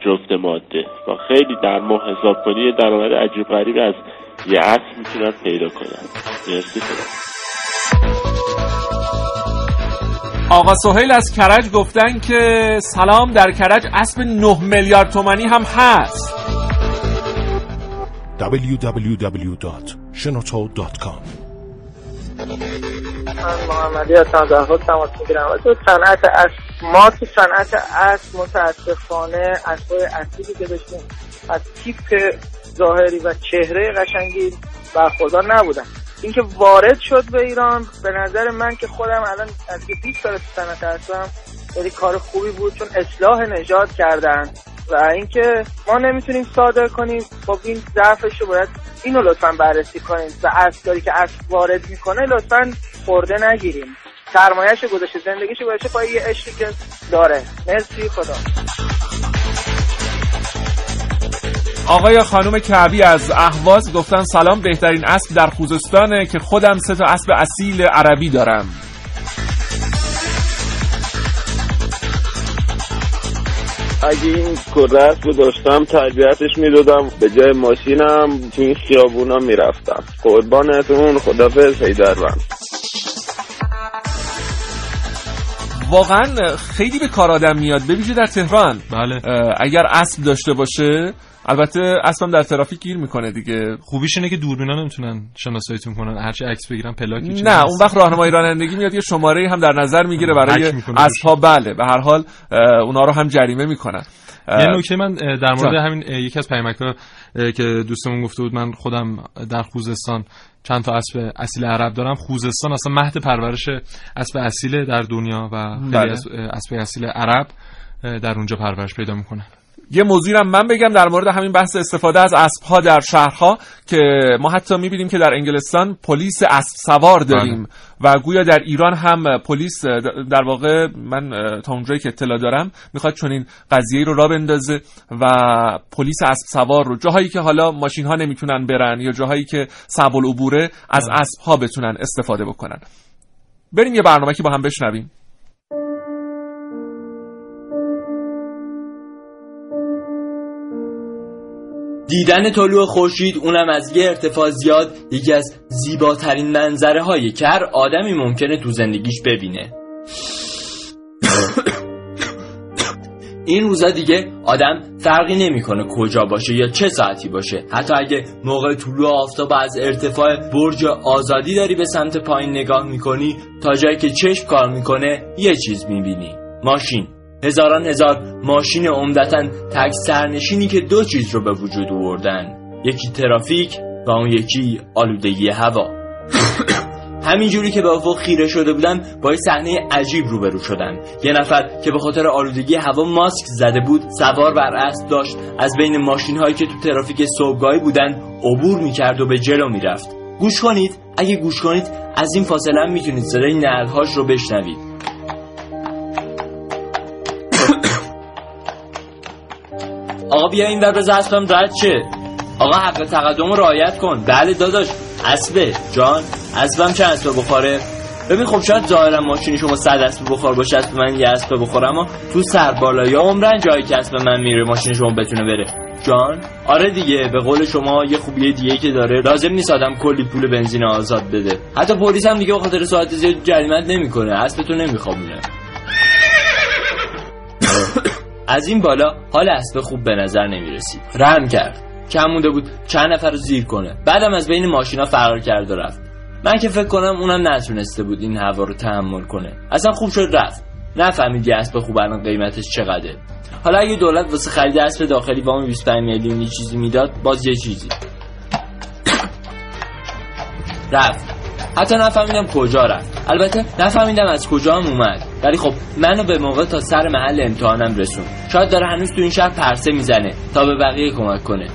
جفت ماده. و خیلی در ماه حساب کنی یه درآمد عجیب غریبی از یه اسب می‌تونن پیدا کنن. مرسی خدا. آقا سهیل از کرج گفتن که سلام در کرج اسب 9 میلیارد تومانی هم هست. www.shenoto.com من محمدی هستم در حال تماس می‌گیرم. تو صنعت اسب ما تو صنعت اسب متاسفانه اسبای اصیلی که داشتیم. از تیپ ظاهری و چهره قشنگی برخوردار نبودن. اینکه وارد شد به ایران به نظر من که خودم الان از که 20 سال صنعت هستم خیلی کار خوبی بود چون اصلاح نژاد کردن. و اینکه ما نمی‌تونیم صادر کنیم. خب این ضعفش رو باید اینو لطفا بررسی کنیم. و اسبداری که اسب وارد می‌کنه لطفا خورده نگیریم. سرمایهش گذاشته زندگیش گذاشته پای یه عشقی که داره. مرسی خدا. آقای خانم کعبی از اهواز گفتن سلام بهترین اسب در خوزستانه که خودم سه تا اسب اصیل عربی دارم. اگه این کره رو داشتم تربیتش می‌دادم. به جای ماشینم تو این خیابونا می‌رفتم. قربانتون خدافظ هیدربند واقعا خیلی به کار آدم میاد. ببینید در تهران. بله. اگر اسب داشته باشه البته اسبم در ترافیک گیر می‌کنه دیگه. خوبیش اینه که دوربینا نمی‌تونن شناساییتون کنن. هرچی عکس بگیرن چیزی نه. اون وقت راهنمای رانندگی میاد یه شماره هم در نظر می‌گیره برای اسبها. بله به هر حال اونا رو هم جریمه می‌کنن. یه نکته من در مورد جان. همین یکی از پیامک‌ها اه، که دوستمون گفته بود من خودم در خوزستان چند تا اسب اصیل عرب دارم. خوزستان اصلا مهد پرورش اسب اصیل در دنیا و خیلی بله. اسب اصیل عرب در اونجا پرورش پیدا می‌کنه. یه موضوعی هم من بگم در مورد همین بحث استفاده از اسبها در شهرها که ما حتی می‌بینیم که در انگلستان پلیس اسب سوار داریم و گویا در ایران هم پلیس در واقع من تا اونجایی که اطلاع دارم می‌خواد چون این قضیه رو را بندازه و پلیس اسب سوار رو جاهایی که حالا ماشین ها نمی‌تونن برن یا جاهایی که صعب العبوره از اسب ها بتونن استفاده بکنن. بریم یه برنامه که با هم بشنویم. دیدن طلوع خورشید اونم از یه ارتفاع زیاد یکی از زیباترین منظره هایی که هر آدمی ممکنه تو زندگیش ببینه. این روزا دیگه آدم فرقی نمی‌کنه کجا باشه یا چه ساعتی باشه. حتی اگه موقع طلوع آفتاب از ارتفاع برج آزادی داری به سمت پایین نگاه می‌کنی تا جایی که چشم کار می‌کنه یه چیز می‌بینی. ماشین. هزاران هزار ماشین عمدتا تک سرنشینی که دو چیز رو به وجود آوردن. یکی ترافیک و اون یکی آلودگی هوا. <coughs> همینجوری که به افق خیره شده بودن با یه صحنه عجیب روبرو شدن. یه نفر که به خاطر آلودگی هوا ماسک زده بود سوار بر اسب داشت. از بین ماشین هایی که تو ترافیک صبحگاهی بودن عبور می‌کرد و به جلو می‌رفت. گوش کنید. اگه گوش کنید از این فاصله می‌تونید صدای نعلهاش رو بشنوید. آقا بیا این ور بذار اسبم رد شه آقا حق تقدم رعایت کن. بله داداش. اسبه. جان اسبم چند اسبه بخوره؟ ببین خب شاید ظاهرا ماشین شما صد اسب بخور باشه اسب من یه اسب بخورم اما تو سربالایی عمرن جایی که اسب من میره ماشین شما بتونه بره. جان آره دیگه. به قول شما یه خوبیه دیگه که داره. لازم نیست آدم کلی پول بنزین آزاد بده. حتی پلیس هم دیگه به خاطر ساعت زیاد جریمت نمی‌کنه. اسب تو نمیخوابونه. از این بالا حال اسب خوب به نظر نمی‌رسید. رحم کرد. کم مونده بود چند نفر رو زیر کنه. بعدم از بین ماشینا فرار کرد و رفت. من که فکر کنم اونم نتونسته بود این هوا رو تحمل کنه. اصلا خوب شد رفت. نفهمید یه اسب خوب الان قیمتش چقدره. حالا اگه دولت واسه خرید اسب داخلی وام 25 میلیونی چیزی می‌داد باز یه چیزی. <coughs> رفت. حتی نفهمیدم کجا رفت. البته نفهمیدم از کجا هم اومد. ولی خب منو به موقع تا سر محل امتحانم رسون شاید داره هنوز تو این شهر پرسه می‌زنه تا به بقیه کمک کنه.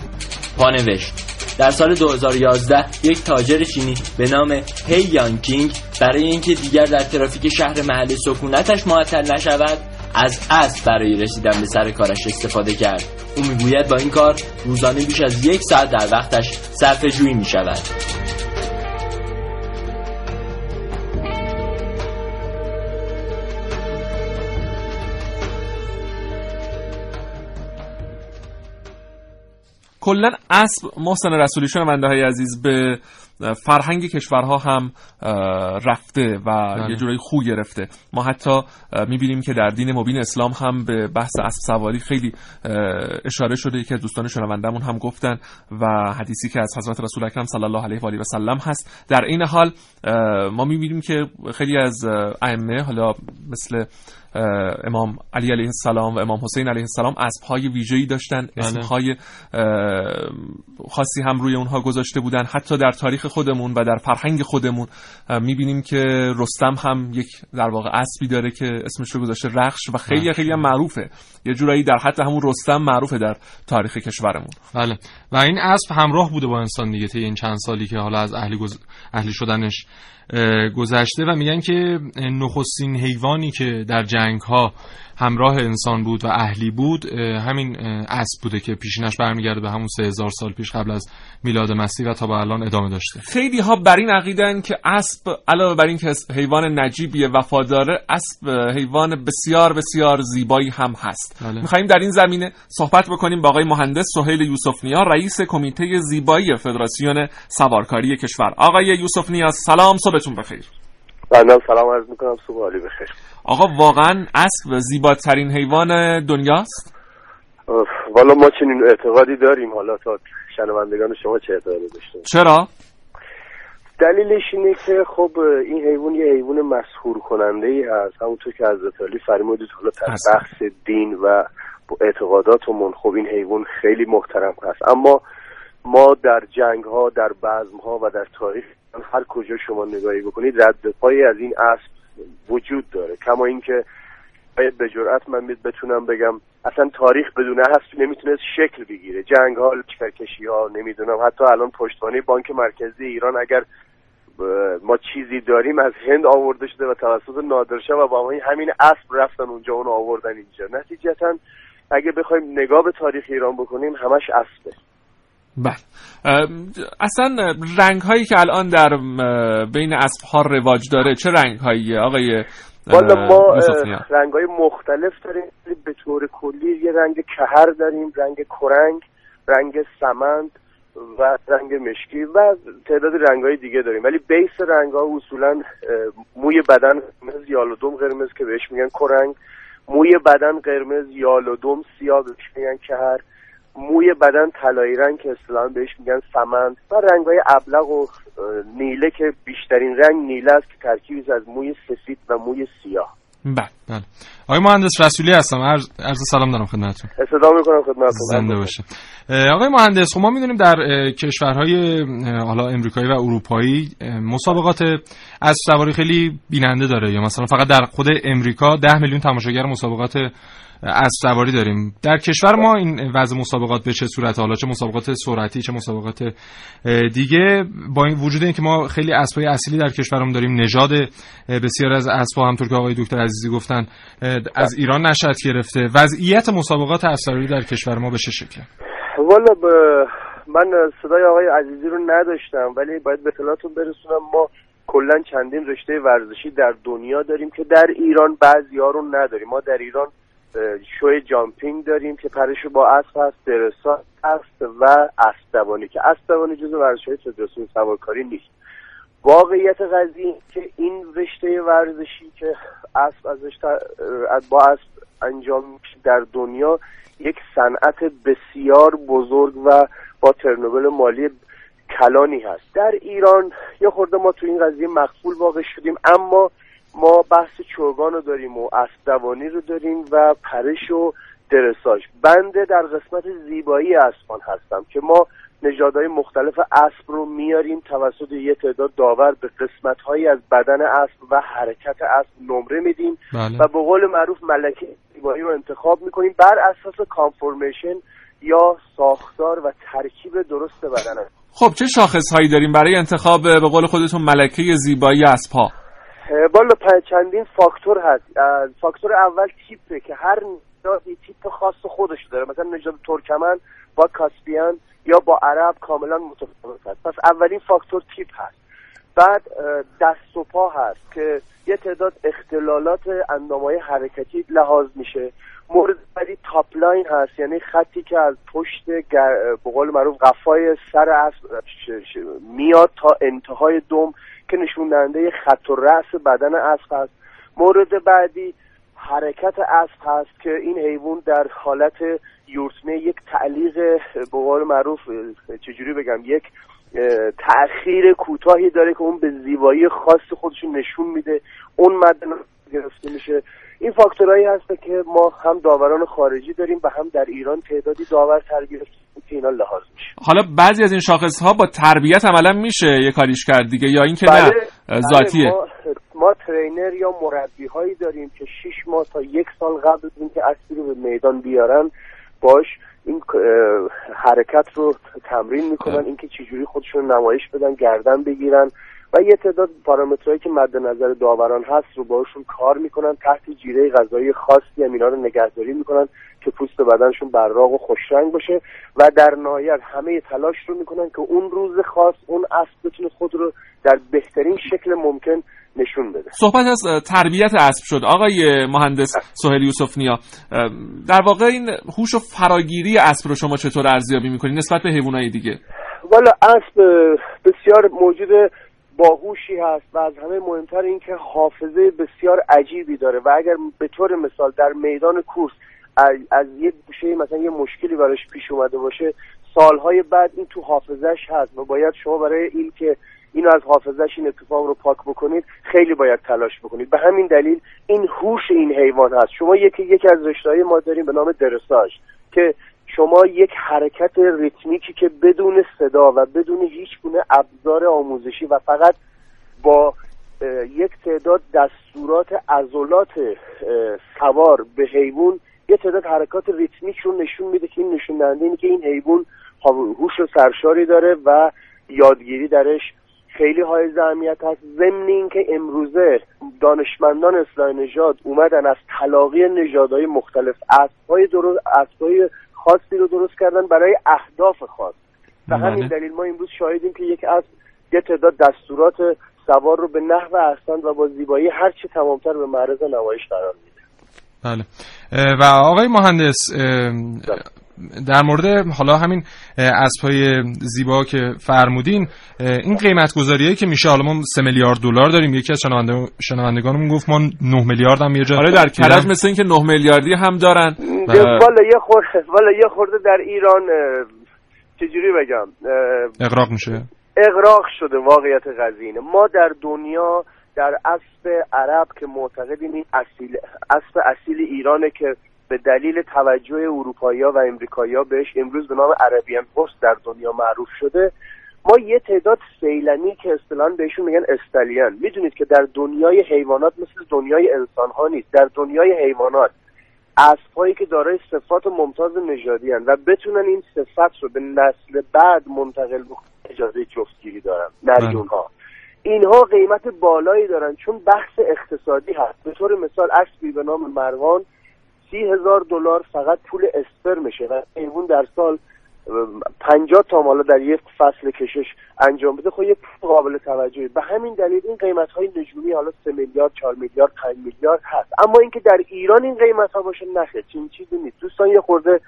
پانوشت. در سال 2011 یک تاجر چینی به نام هی یان کینگ برای اینکه دیگر در ترافیک شهر محل سکونتش معطل نشود از اسب برای رسیدن به سر کارش استفاده کرد. او می‌گوید با این کار روزانه بیش از یک ساعت در وقتش صرف جویی می شود کلا اسب محسن رسولی شنونده های عزیز به فرهنگ کشورها هم رفته و بله. یه جورایی خو گرفته. ما حتی می‌بینیم که در دین مبین اسلام هم به بحث اسب سواری خیلی اشاره شده. که دوستان شنوندمون هم گفتن و حدیثی که از حضرت رسول اکرم صلی الله علیه و آله و سلم هست. در این حال ما می‌بینیم که خیلی از ائمه حالا مثل امام علی علیه السلام و امام حسین علیه السلام اسبهای ویژه‌ای داشتن اسمهای خاصی هم روی اونها گذاشته بودن. حتی در تاریخ خودمون و در فرهنگ خودمون می‌بینیم که رستم هم یک در واقع اسبی داره که اسمش رو گذاشته رخش و خیلی خیلی هم معروفه. یه جورایی در حد همون رستم معروفه در تاریخ کشورمون. بله. و این اسب همراه بوده با انسان دیگه این چند سالی که حالا از اهلی, گز... اهلی شدنش. گذشته و میگن که نخستین حیوانی که در جنگ ها همراه انسان بود و اهلی بود همین اسب بوده که پیشینش برمیگرده به همون 3000 سال پیش قبل از میلاد مسیح و تا به الان ادامه داشته. خیلی ها بر این عقیدن که اسب علاوه بر این که حیوان نجیبیه وفاداره اسب حیوان بسیار بسیار زیبایی هم هست. بله. میخواییم در این زمینه صحبت بکنیم با آقای مهندس سهیل یوسف نیا رئیس کمیته زیبایی فدراسیون سوارکاری کشور. آقای یوسف نیا سلام صبحتون بخیر. بنده سلام عرض می‌کنم صبح عالی بخیر. آقا واقعا اسب زیباترین حیوان دنیاست؟ والا ما چنین اعتقادی داریم. حالا تا شنوندگان شما چه اعتقادی داشتن چرا؟ دلیلش اینه که خب این حیوان یه حیوان مسحور کننده ای هست. همونطور که حضرت علی فرمودید حالا در بحث دین و اعتقاداتمون خب این حیوان خیلی محترم هست. اما ما در جنگ ها در بزم ها و در تاریخ هر کجا شما نگاهی بکنید رد پای از این اسب وجود داره. کما اینکه باید به جرأت من بتونم بگم اصلا تاریخ بدون اسب نمی‌تونست شکل بگیره. جنگ ها لشکرکشی ها نمی‌دونم. حتی الان پشتوانه بانک مرکزی ایران اگر ما چیزی داریم از هند آورده شده و توسط نادرشاه و با همین اسب رفتن اونجا اون آوردن اینجا. نتیجتا اگه بخوایم نگاه به تاریخ ایران بکنیم همش اسبه. بله. اصلا رنگ هایی که الان در بین اسب ها رواج داره چه رنگ هایی آقای والا ما رنگ های مختلف داریم. به طور کلی یه رنگ کهر داریم رنگ کرنگ رنگ سمند و رنگ مشکی و تعداد رنگ های دیگه داریم. ولی بیس رنگ ها اصولا موی بدن قرمز یالودم قرمز که بهش میگن کرنگ. موی بدن قرمز یالودم سیاه بهش میگن کهر. موی بدن طلایی رنگ که اصطلاحا بهش میگن سمند و رنگ های ابلق و نیله که بیشترین رنگ نیله است که ترکیبی از موی سفید و موی سیاه. بله بله. آقای مهندس رسولی هستم. عرض, عرض سلام دارم خدمتتون. صدا می‌کنم خدمتتون. زنده باشه. آقای مهندس خب ما می‌دونیم در کشورهای حالا امریکایی و اروپایی مسابقات از سواری خیلی بیننده داره. یا مثلا فقط در خود امریکا 10 میلیون تماشاگر مسابقات از سواری داریم. در کشور ما این وضع مسابقات به چه صورت حالا چه مسابقات سرعتی چه مسابقات دیگه با این وجود اینکه ما خیلی اسبای اصلی در کشورمون داریم نژاد بسیار از اسبا همطور که آقای دکتر عزیزی گفتن از ایران نشأت گرفته. وضعیت مسابقات اسباری در کشور ما به چه شکله والا من صدای آقای عزیزی رو نداشتم ولی باید به اطلاعتون برسونم. ما کلا چندین رشته ورزشی در دنیا داریم که در ایران بعضی ها رو نداریم. ما در ایران شوی جامپینگ داریم که پرش با اسب هست درسا است و اسبدوانی که اسبدوانی جزو ورزش های فدراسیون سوارکاری نیست. واقعیت قضیه که این رشته ورزشی که اسب ازش با اسب انجام میشه در دنیا یک صنعت بسیار بزرگ و با ترنوبل مالی کلانی هست. در ایران یه خورده ما تو این قضیه مقبول واقع شدیم اما ما بحث چوگان رو داریم و اسبدوانی رو داریم و پرش و درساج بنده در قسمت زیبایی اسبان هستم که ما نژادهای مختلف اسب رو میاریم توسط یه تعداد داور به قسمت هایی از بدن اسب و حرکت اسب نمره میدیم بله. و به قول معروف ملکه زیبایی رو انتخاب می‌کنیم بر اساس کانفورمیشن یا ساختار و ترکیب درست بدن. خب چه شاخص هایی داریم برای انتخاب به قول خودتون ملکه زیبایی اسب ها بالا چندین فاکتور هست. فاکتور اول تیپه که هر نژاد تیپ خاص خودش داره. مثلا نژاد ترکمن با کاسپیان یا با عرب کاملا متفاوت هست. پس اولین فاکتور تیپ هست. بعد دست و پا هست که یه تعداد اختلالات اندامهای حرکتی لحاظ میشه. مورد بعدی topline هست. یعنی خطی که از پشت به قول معروف قفای سر اسب میاد تا انتهای دم. که نشون دهنده خط و رأس بدن اسب هست. مورد بعدی حرکت اسب هست که این حیوان در حالت یورتمه یک تعلیق به قول معروف چجوری بگم یک تأخیر کوتاهی داره که اون به زیبایی خاص خودشون نشون میده. اون مد گرفته میشه. این فاکتورهایی هست که ما هم داوران خارجی داریم و هم در ایران تعدادی داور تربیت که اینا لحاظ میشه. حالا بعضی از این شاخص ها با تربیت عملا میشه یه کاریش کرد دیگه یا اینکه بله، نه بله، ذاتیه. ما, ما ترینر یا مربی هایی داریم که 6 ماه تا یک سال قبل از اینکه اسبی رو به میدان بیارن باش این حرکت رو تمرین می‌کنن بله. اینکه چجوری خودشون نمایش بدن گردن بگیرن. و یه تعداد پارامترهایی که مد نظر داوران هست رو باشون کار می‌کنن تحت جیره غذایی خاصی هم اینا رو نگهداری می‌کنن که پوست بدنشون براق و خوشرنگ باشه و در نهایت همه تلاش رو می‌کنن که اون روز خاص اون اسب بتونه خود رو در بهترین شکل ممکن نشون بده. صحبت از تربیت اسب شد. آقای مهندس سهیل یوسف نیا در واقع این هوش و فراگیری اسب رو شما چطور ارزیابی می‌کنید نسبت به حیوانات دیگه؟ والا اسب بسیار موجود باهوشی هست و از همه مهمتر این که حافظه بسیار عجیبی داره و اگر به طور مثال در میدان کورس از, یه گوشه مثلا یه مشکلی براش پیش اومده باشه سالهای بعد این تو حافظش هست و باید شما برای این که اینو از حافظش این اتفاق رو پاک بکنید خیلی باید تلاش بکنید. به همین دلیل این هوش این حیوان هست. شما یکی یکی از رشتههای ما داریم به نام درساژ که شما یک حرکت ریتمیکی که بدون صدا و بدون هیچ گونه ابزار آموزشی و فقط با یک تعداد دستورات عضلات سوار به حیوان یه تعداد حرکات ریتمیک رو نشون میده که این نشون دهنده اینه که این حیوان هوش و سرشاری داره و یادگیری درش خیلی های اهمیت هست. ضمن اینکه امروزه دانشمندان اصلاح نژاد اومدن از تلاقی نژادهای مختلف اسبهای درست اسبهای خاصی رو درست کردن برای اهداف خاص. و بله. همین دلیل ما امروز شاهدیم که یک اسب یه تعداد دستورات سوار رو به نحو احسن و با زیبایی هر چه تمامتر به معرض نمایش قرار میده. بله. و آقای مهندس در مورد حالا همین اسبهای زیبا که فرمودین این قیمت گذاریه که میشه حالا ما 3 میلیارد دلار داریم. یکی از شنونده شنوندگانمون گفت ما 9 میلیارد هم یه جا آره در کرج مثل اینکه 9 میلیاردی هم دارن. والا یه خورده والا یه خورده در ایران چجوری بگم؟ اقراق میشه. اقراق شده واقعیت قضیه ما در دنیا در اسب عرب که معتقدیم این اصیل اسب اصیل ایرانه که به دلیل توجه اروپایی و امریکایی بهش امروز به نام عربیان پست در دنیا معروف شده. ما یه تعداد سیلنی که اصطلاحا بهشون میگن استالیان. می‌دونید که در دنیای حیوانات مثل دنیای انسان ها نیست. در دنیای حیوانات اسبهایی که دارای صفات ممتاز نژادی و بتونن این صفت رو به نسل بعد منتقل بکنن. اجازه جفتگیری دارن. نریون ها اینها قیمت بالایی دارن چون بحث اقتصادی هست. به طور مثال اسبی به نام مروان سی هزار دلار فقط پول اسپرمشه و حیوان در سال پنجاه تا مالا در یک فصل کشش انجام بده خب یه قابل توجهی به همین دلیل این قیمت های نجومی حالا سه میلیارد چهار میلیارد پنج میلیارد هست. اما اینکه در ایران این قیمت ها باشه نخه چین چیزی نیست. دوستان یه خورده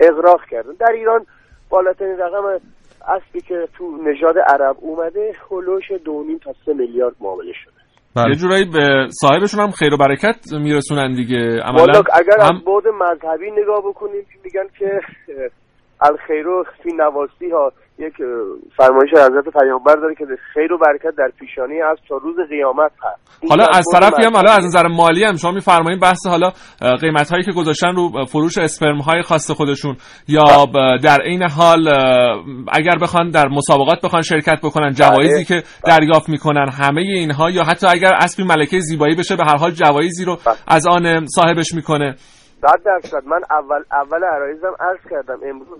اغراق کردن. در ایران بالاترین رقم اصلی که تو نژاد عرب اومده هلوش دو تا سه میلیارد معامله شده. بله. یه جورایی به صاحبشون هم خیر و برکت میرسونن دیگه عملا اگر هم... از بعد مذهبی نگاه بکنیم میگن که الخیرو فی نواسی ها یک فرمایش حضرت پیامبر داره که خیر و برکت در پیشانی از تا روز قیامت هست. حالا از طرفی هم حالا از نظر مالی هم شما میفرمایید بحث حالا قیمت هایی که گذاشتن رو فروش اسپرم های خاص خودشون یا در عین حال اگر بخوان در مسابقات بخوان شرکت بکنن جوایزی که دریافت می‌کنن همه اینها یا حتی اگر اسبی ملکه زیبایی بشه به هر حال جوایزی رو از آن صاحبش می‌کنه. صد درصد من اول اول عرایزم عرض کردم امروز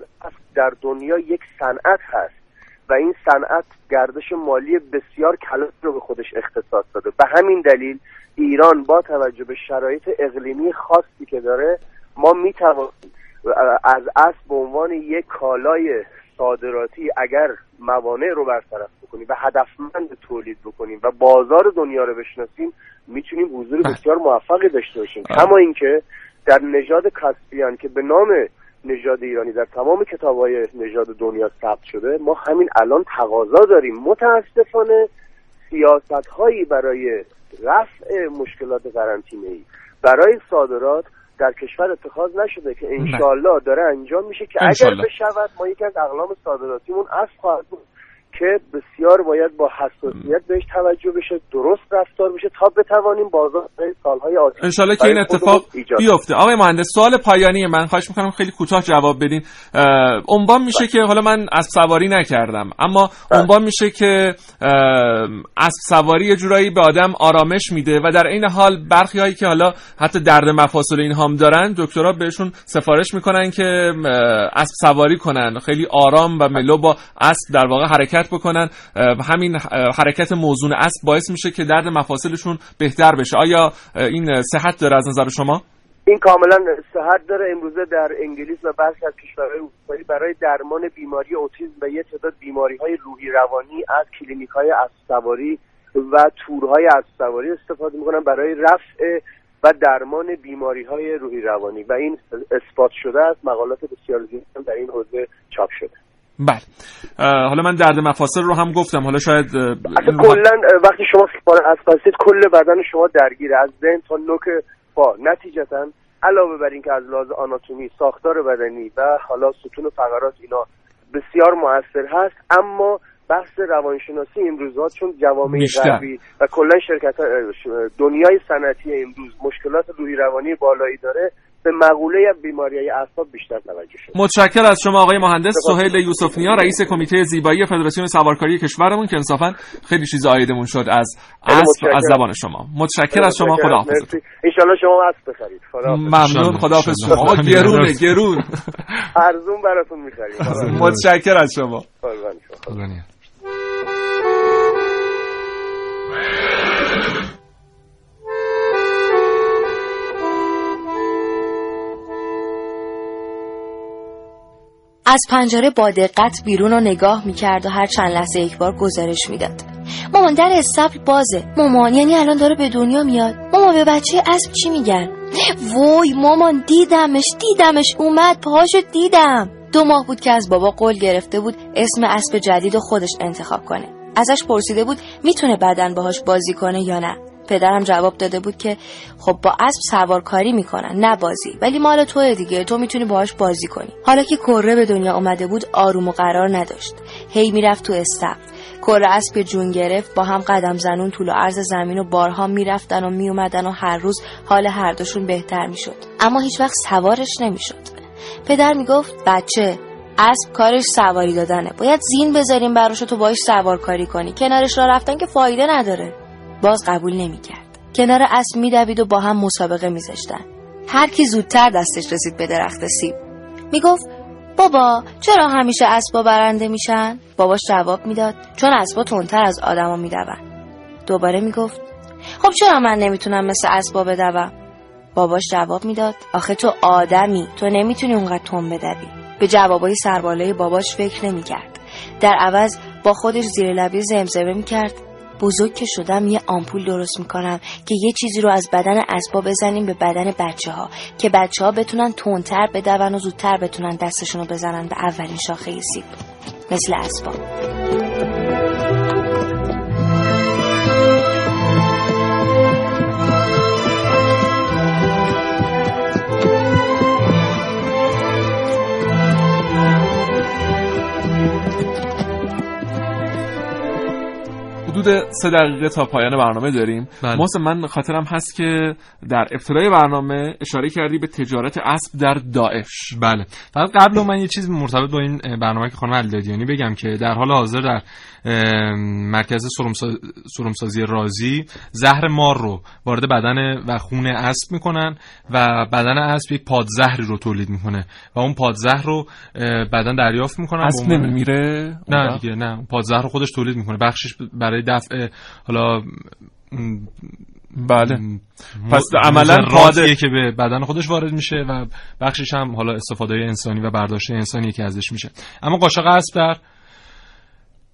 در دنیا یک صنعت هست و این صنعت گردش مالی بسیار کلان رو به خودش اختصاص داده به همین دلیل ایران با توجه به شرایط اقلیمی خاصی که داره ما می از اصل به عنوان یک کالای صادراتی اگر موانع رو برطرف بکنیم و هدفمند تولید بکنیم و بازار دنیا رو بشناسیم می‌تونیم حضور. بسیار موفقی داشته باشیم. کما اینکه در نژاد کاسپیان که به نام نژاد ایرانی در تمام کتاب های نژاد دنیا ثبت شده ما همین الان تقاضا داریم. متاسفانه سیاست هایی برای رفع مشکلات قرنطینه ای برای صادرات در کشور اتخاذ نشده که انشالله داره انجام میشه که اگر بشود ما یکی از اقلام صادراتیمون اصل خواهد بود. که بسیار باید با حساسیت بهش توجه بشه درست رفتار بشه تا بتوانیم بازار سالهای آتی انشالله که این اتفاق بیفته. آقای مهندس سوال پایانی من. خواهش می‌کنم خیلی کوتاه جواب بدین. عنوان میشه که حالا من از سواری نکردم اما بله. عنوان میشه که از سواری یه جورایی به آدم آرامش میده و در این حال برخی هایی که حالا حتی درد مفاصل این هم دارن دکترها بهشون سفارش می‌کنن که اسب سواری کنن. خیلی آرام و ملو با اسب در واقع حرکت بکنن. همین حرکت موزون اسب باعث میشه که درد مفاصلشون بهتر بشه. آیا این صحت داره از نظر شما؟ این کاملا صحت داره. امروزه در انگلیس و برخی از کشورهای اروپایی برای درمان بیماری اوتیسم و یه تعداد بیماری های روحی روانی از کلینیک های سواری و تورهای اسب سواری استفاده می‌کنن برای رفع و درمان بیماری های روحی روانی. و این اثبات شده است. مقالات بسیار زیاد در این حوزه چاپ شده. بله. حالا من درد مفاصل رو هم گفتم. حالا شاید کلا وقتی شما سپار اسب کل بدن شما درگیره. از ذهن تا نوک پا. نتیجتا علاوه بر اینکه از لحاظ آناتومی ساختار بدنی و حالا ستون فقرات اینا بسیار موثر هست اما بحث روانشناسی امروزها چون جوامع غربی و کلا شرکت دنیای صنعتی امروز مشکلات روحی روانی بالایی داره به مقوله بیماری اعصاب بیشتر توجه شد. متشکر از شما آقای مهندس سهیل یوسفنیا رئیس کمیته زیبایی فدراسیون سوارکاری کشورمون که انصافا خیلی چیز آیدمون شد از اسب از زبان شما. متشکر از شما. خداحافظ ان شما اسب بخرید. ممنون. خداحافظ شما. گرونه گرون. ارزون براتون می‌خریم. متشکر از شما. از پنجره با دقت بیرون رو نگاه می‌کرد و هر چند لحظه یک بار گزارش می‌داد. مامان در استبل بازه. مامان یعنی الان داره به دنیا میاد. مامان به بچه اسب چی میگن؟ وای مامان دیدمش دیدمش. اومد پاهاشو دیدم. دو ماه بود که از بابا قول گرفته بود اسم اسب جدید و خودش انتخاب کنه. ازش پرسیده بود می‌تونه بدن باهاش بازی کنه یا نه. پدرم جواب داده بود که خب با اسب سوارکاری می‌کنن نه بازی. ولی مال توه دیگه تو می‌تونی باهاش بازی کنی. حالا که کره به دنیا اومده بود آروم و قرار نداشت. هی می‌رفت تو استف کره اسب جون گرفت با هم قدم زنون طول و عرض زمین و بارها می‌رفتن و میومدن و هر روز حال هر دوشون بهتر می‌شد. اما هیچ وقت سوارش نمی‌شد. پدر می‌گفت بچه اسب کارش سواری دادنه. باید زین بذاریم براش تو باش سوارکاری کنی. کنارش را رفتن که فایده نداره. باز قبول نمی‌کرد. کنار اسب میدوید و با هم مسابقه میذاشتن. هر کی زودتر دستش رسید به درخت سیب. می‌گفت بابا چرا همیشه اسبا برنده میشن؟ باباش جواب می‌داد چون اسبا تندتر از آدما میدون. دوباره می‌گفت خب چرا من نمی‌تونم مثل اسبا بدوم؟ باباش جواب می‌داد آخه تو آدمی تو نمی‌تونی اونقدر تون بدوی. به جوابای سربالای باباش فکر نمی‌کرد. در عوض با خودش زیر لبی زمزمه می‌کرد. بزرگ که شدم یه آمپول درست می‌کنم که یه چیزی رو از بدن اسبا بزنیم به بدن بچه ها که بچه ها بتونن تونتر بدون و زودتر بتونن دستشون رو بزنن به اولین شاخه سیب مثل اسبا حدود سه دقیقه تا پایان برنامه داریم. بله. محسن من خاطرم هست که در ابتدای برنامه اشاره کردی به تجارت اسب در داعش. بله. فقط قبل من یه چیز مرتبط با این برنامه که خانم علیدادیانی بگم که در حال حاضر در مرکز سرمسازی رازی زهر مار رو وارد بدن و خون اسب می‌کنن و بدن اسب یک پادزهری رو تولید می‌کنه و اون پادزهر رو بدن دریافت می‌کنن اسب نمیمیره نه دیگه نه. پادزهر رو خودش تولید می‌کنه. بخشش برای دفع حالا بله. پس عملا قادریه که به بدن خودش وارد میشه و بخشش هم حالا استفاده انسانی و برداشت انسانی که ازش میشه. اما قاچاق اسب در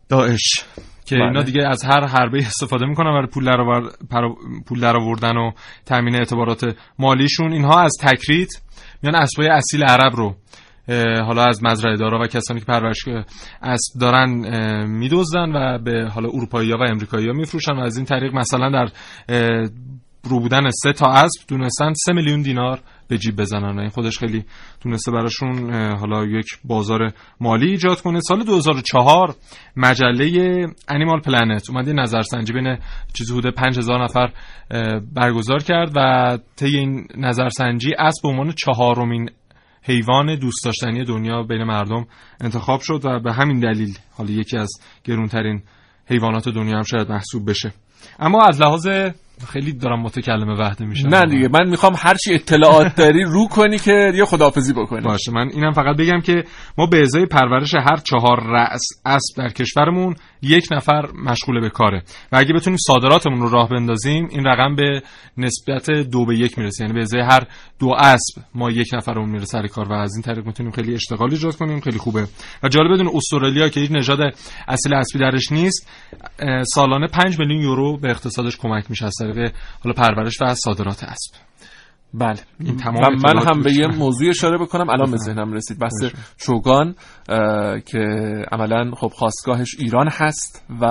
داعش که اینا بله. دیگه از هر حربه استفاده می‌کنن برای پول در پول در آوردن و تامین اعتبارات مالیشون اینها از تکریت میان اسبای اصیل عرب رو حالا از مزرعه دارا و کسانی که پرورش اسب دارن میدوزن و به حالا اروپایی ها و امریکایی ها میفروشن و از این طریق مثلا در رو بودن سه تا اسب دونستن سه میلیون دینار به جیب بزنن این خودش خیلی تونسته براشون حالا یک بازار مالی ایجاد کنه. سال 2004 مجله انیمال پلنت اومد یه نظرسنجی بین چیزی حدود 5000 نفر برگزار کرد و طی این نظرسنجی اسب به عنوان چهارمین حیوان دوست داشتنی دنیا بین مردم انتخاب شد و به همین دلیل حالا یکی از گرونترین حیوانات دنیا هم شاید محسوب بشه. اما از لحاظ خیلی دارم متکلم وحده میشم. نه دیگه من می‌خوام هرچی اطلاعات داری رو کنی که یه خداحافظی بکنی. باشه من اینم فقط بگم که ما به ازای پرورش هر چهار رأس اسب در کشورمون یک نفر مشغول به کاره. و اگه بتونیم صادراتمون رو راه بندازیم این رقم به نسبت دو به یک می‌رسه. یعنی به ازای هر دو اسب ما یک نفرمون میره سر کار و از این طریق می‌تونیم خیلی اشتغال ایجاد کنیم خیلی خوبه. و جالب بدون استرالیا که هیچ نژاد اصیل اسبی درش نیست سالانه 5 میلیون یورو به اقتصادش کمک میشه از طریق حالا پرورش و صادرات اسب. بله. این تمام و من هم به یه موضوع اشاره بکنم الان به ذهنم رسید. بحث چوگان که عملا خب خواستگاهش ایران هست و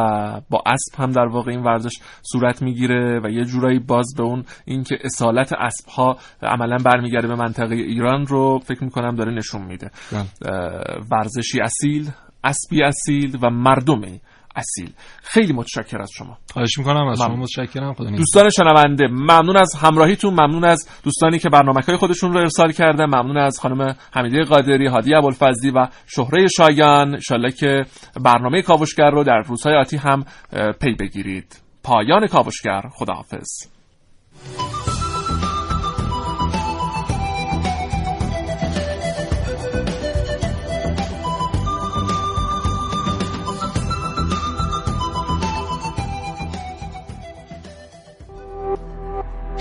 با اسب هم در واقع این ورزش صورت می‌گیره و یه جورایی باز به اون اینکه اصالت اسب ها عملا برمیگرده به منطقه ایران رو فکر می‌کنم داره نشون میده. ورزشی اصیل اسبی اصیل و مردمی اصیل. خیلی متشکر از شما. خواهش می‌کنم از شما متشکرم. خدا دوستان شنونده ممنون از همراهیتون ممنون از دوستانی که برنامه های خودشون رو ارسال کردن. ممنون از خانم حمیده قادری هادی ابوالفضلی و شهره شایان. انشالله که برنامه کاوشگر رو در روزهای آتی هم پی بگیرید. پایان کاوشگر خداحافظ.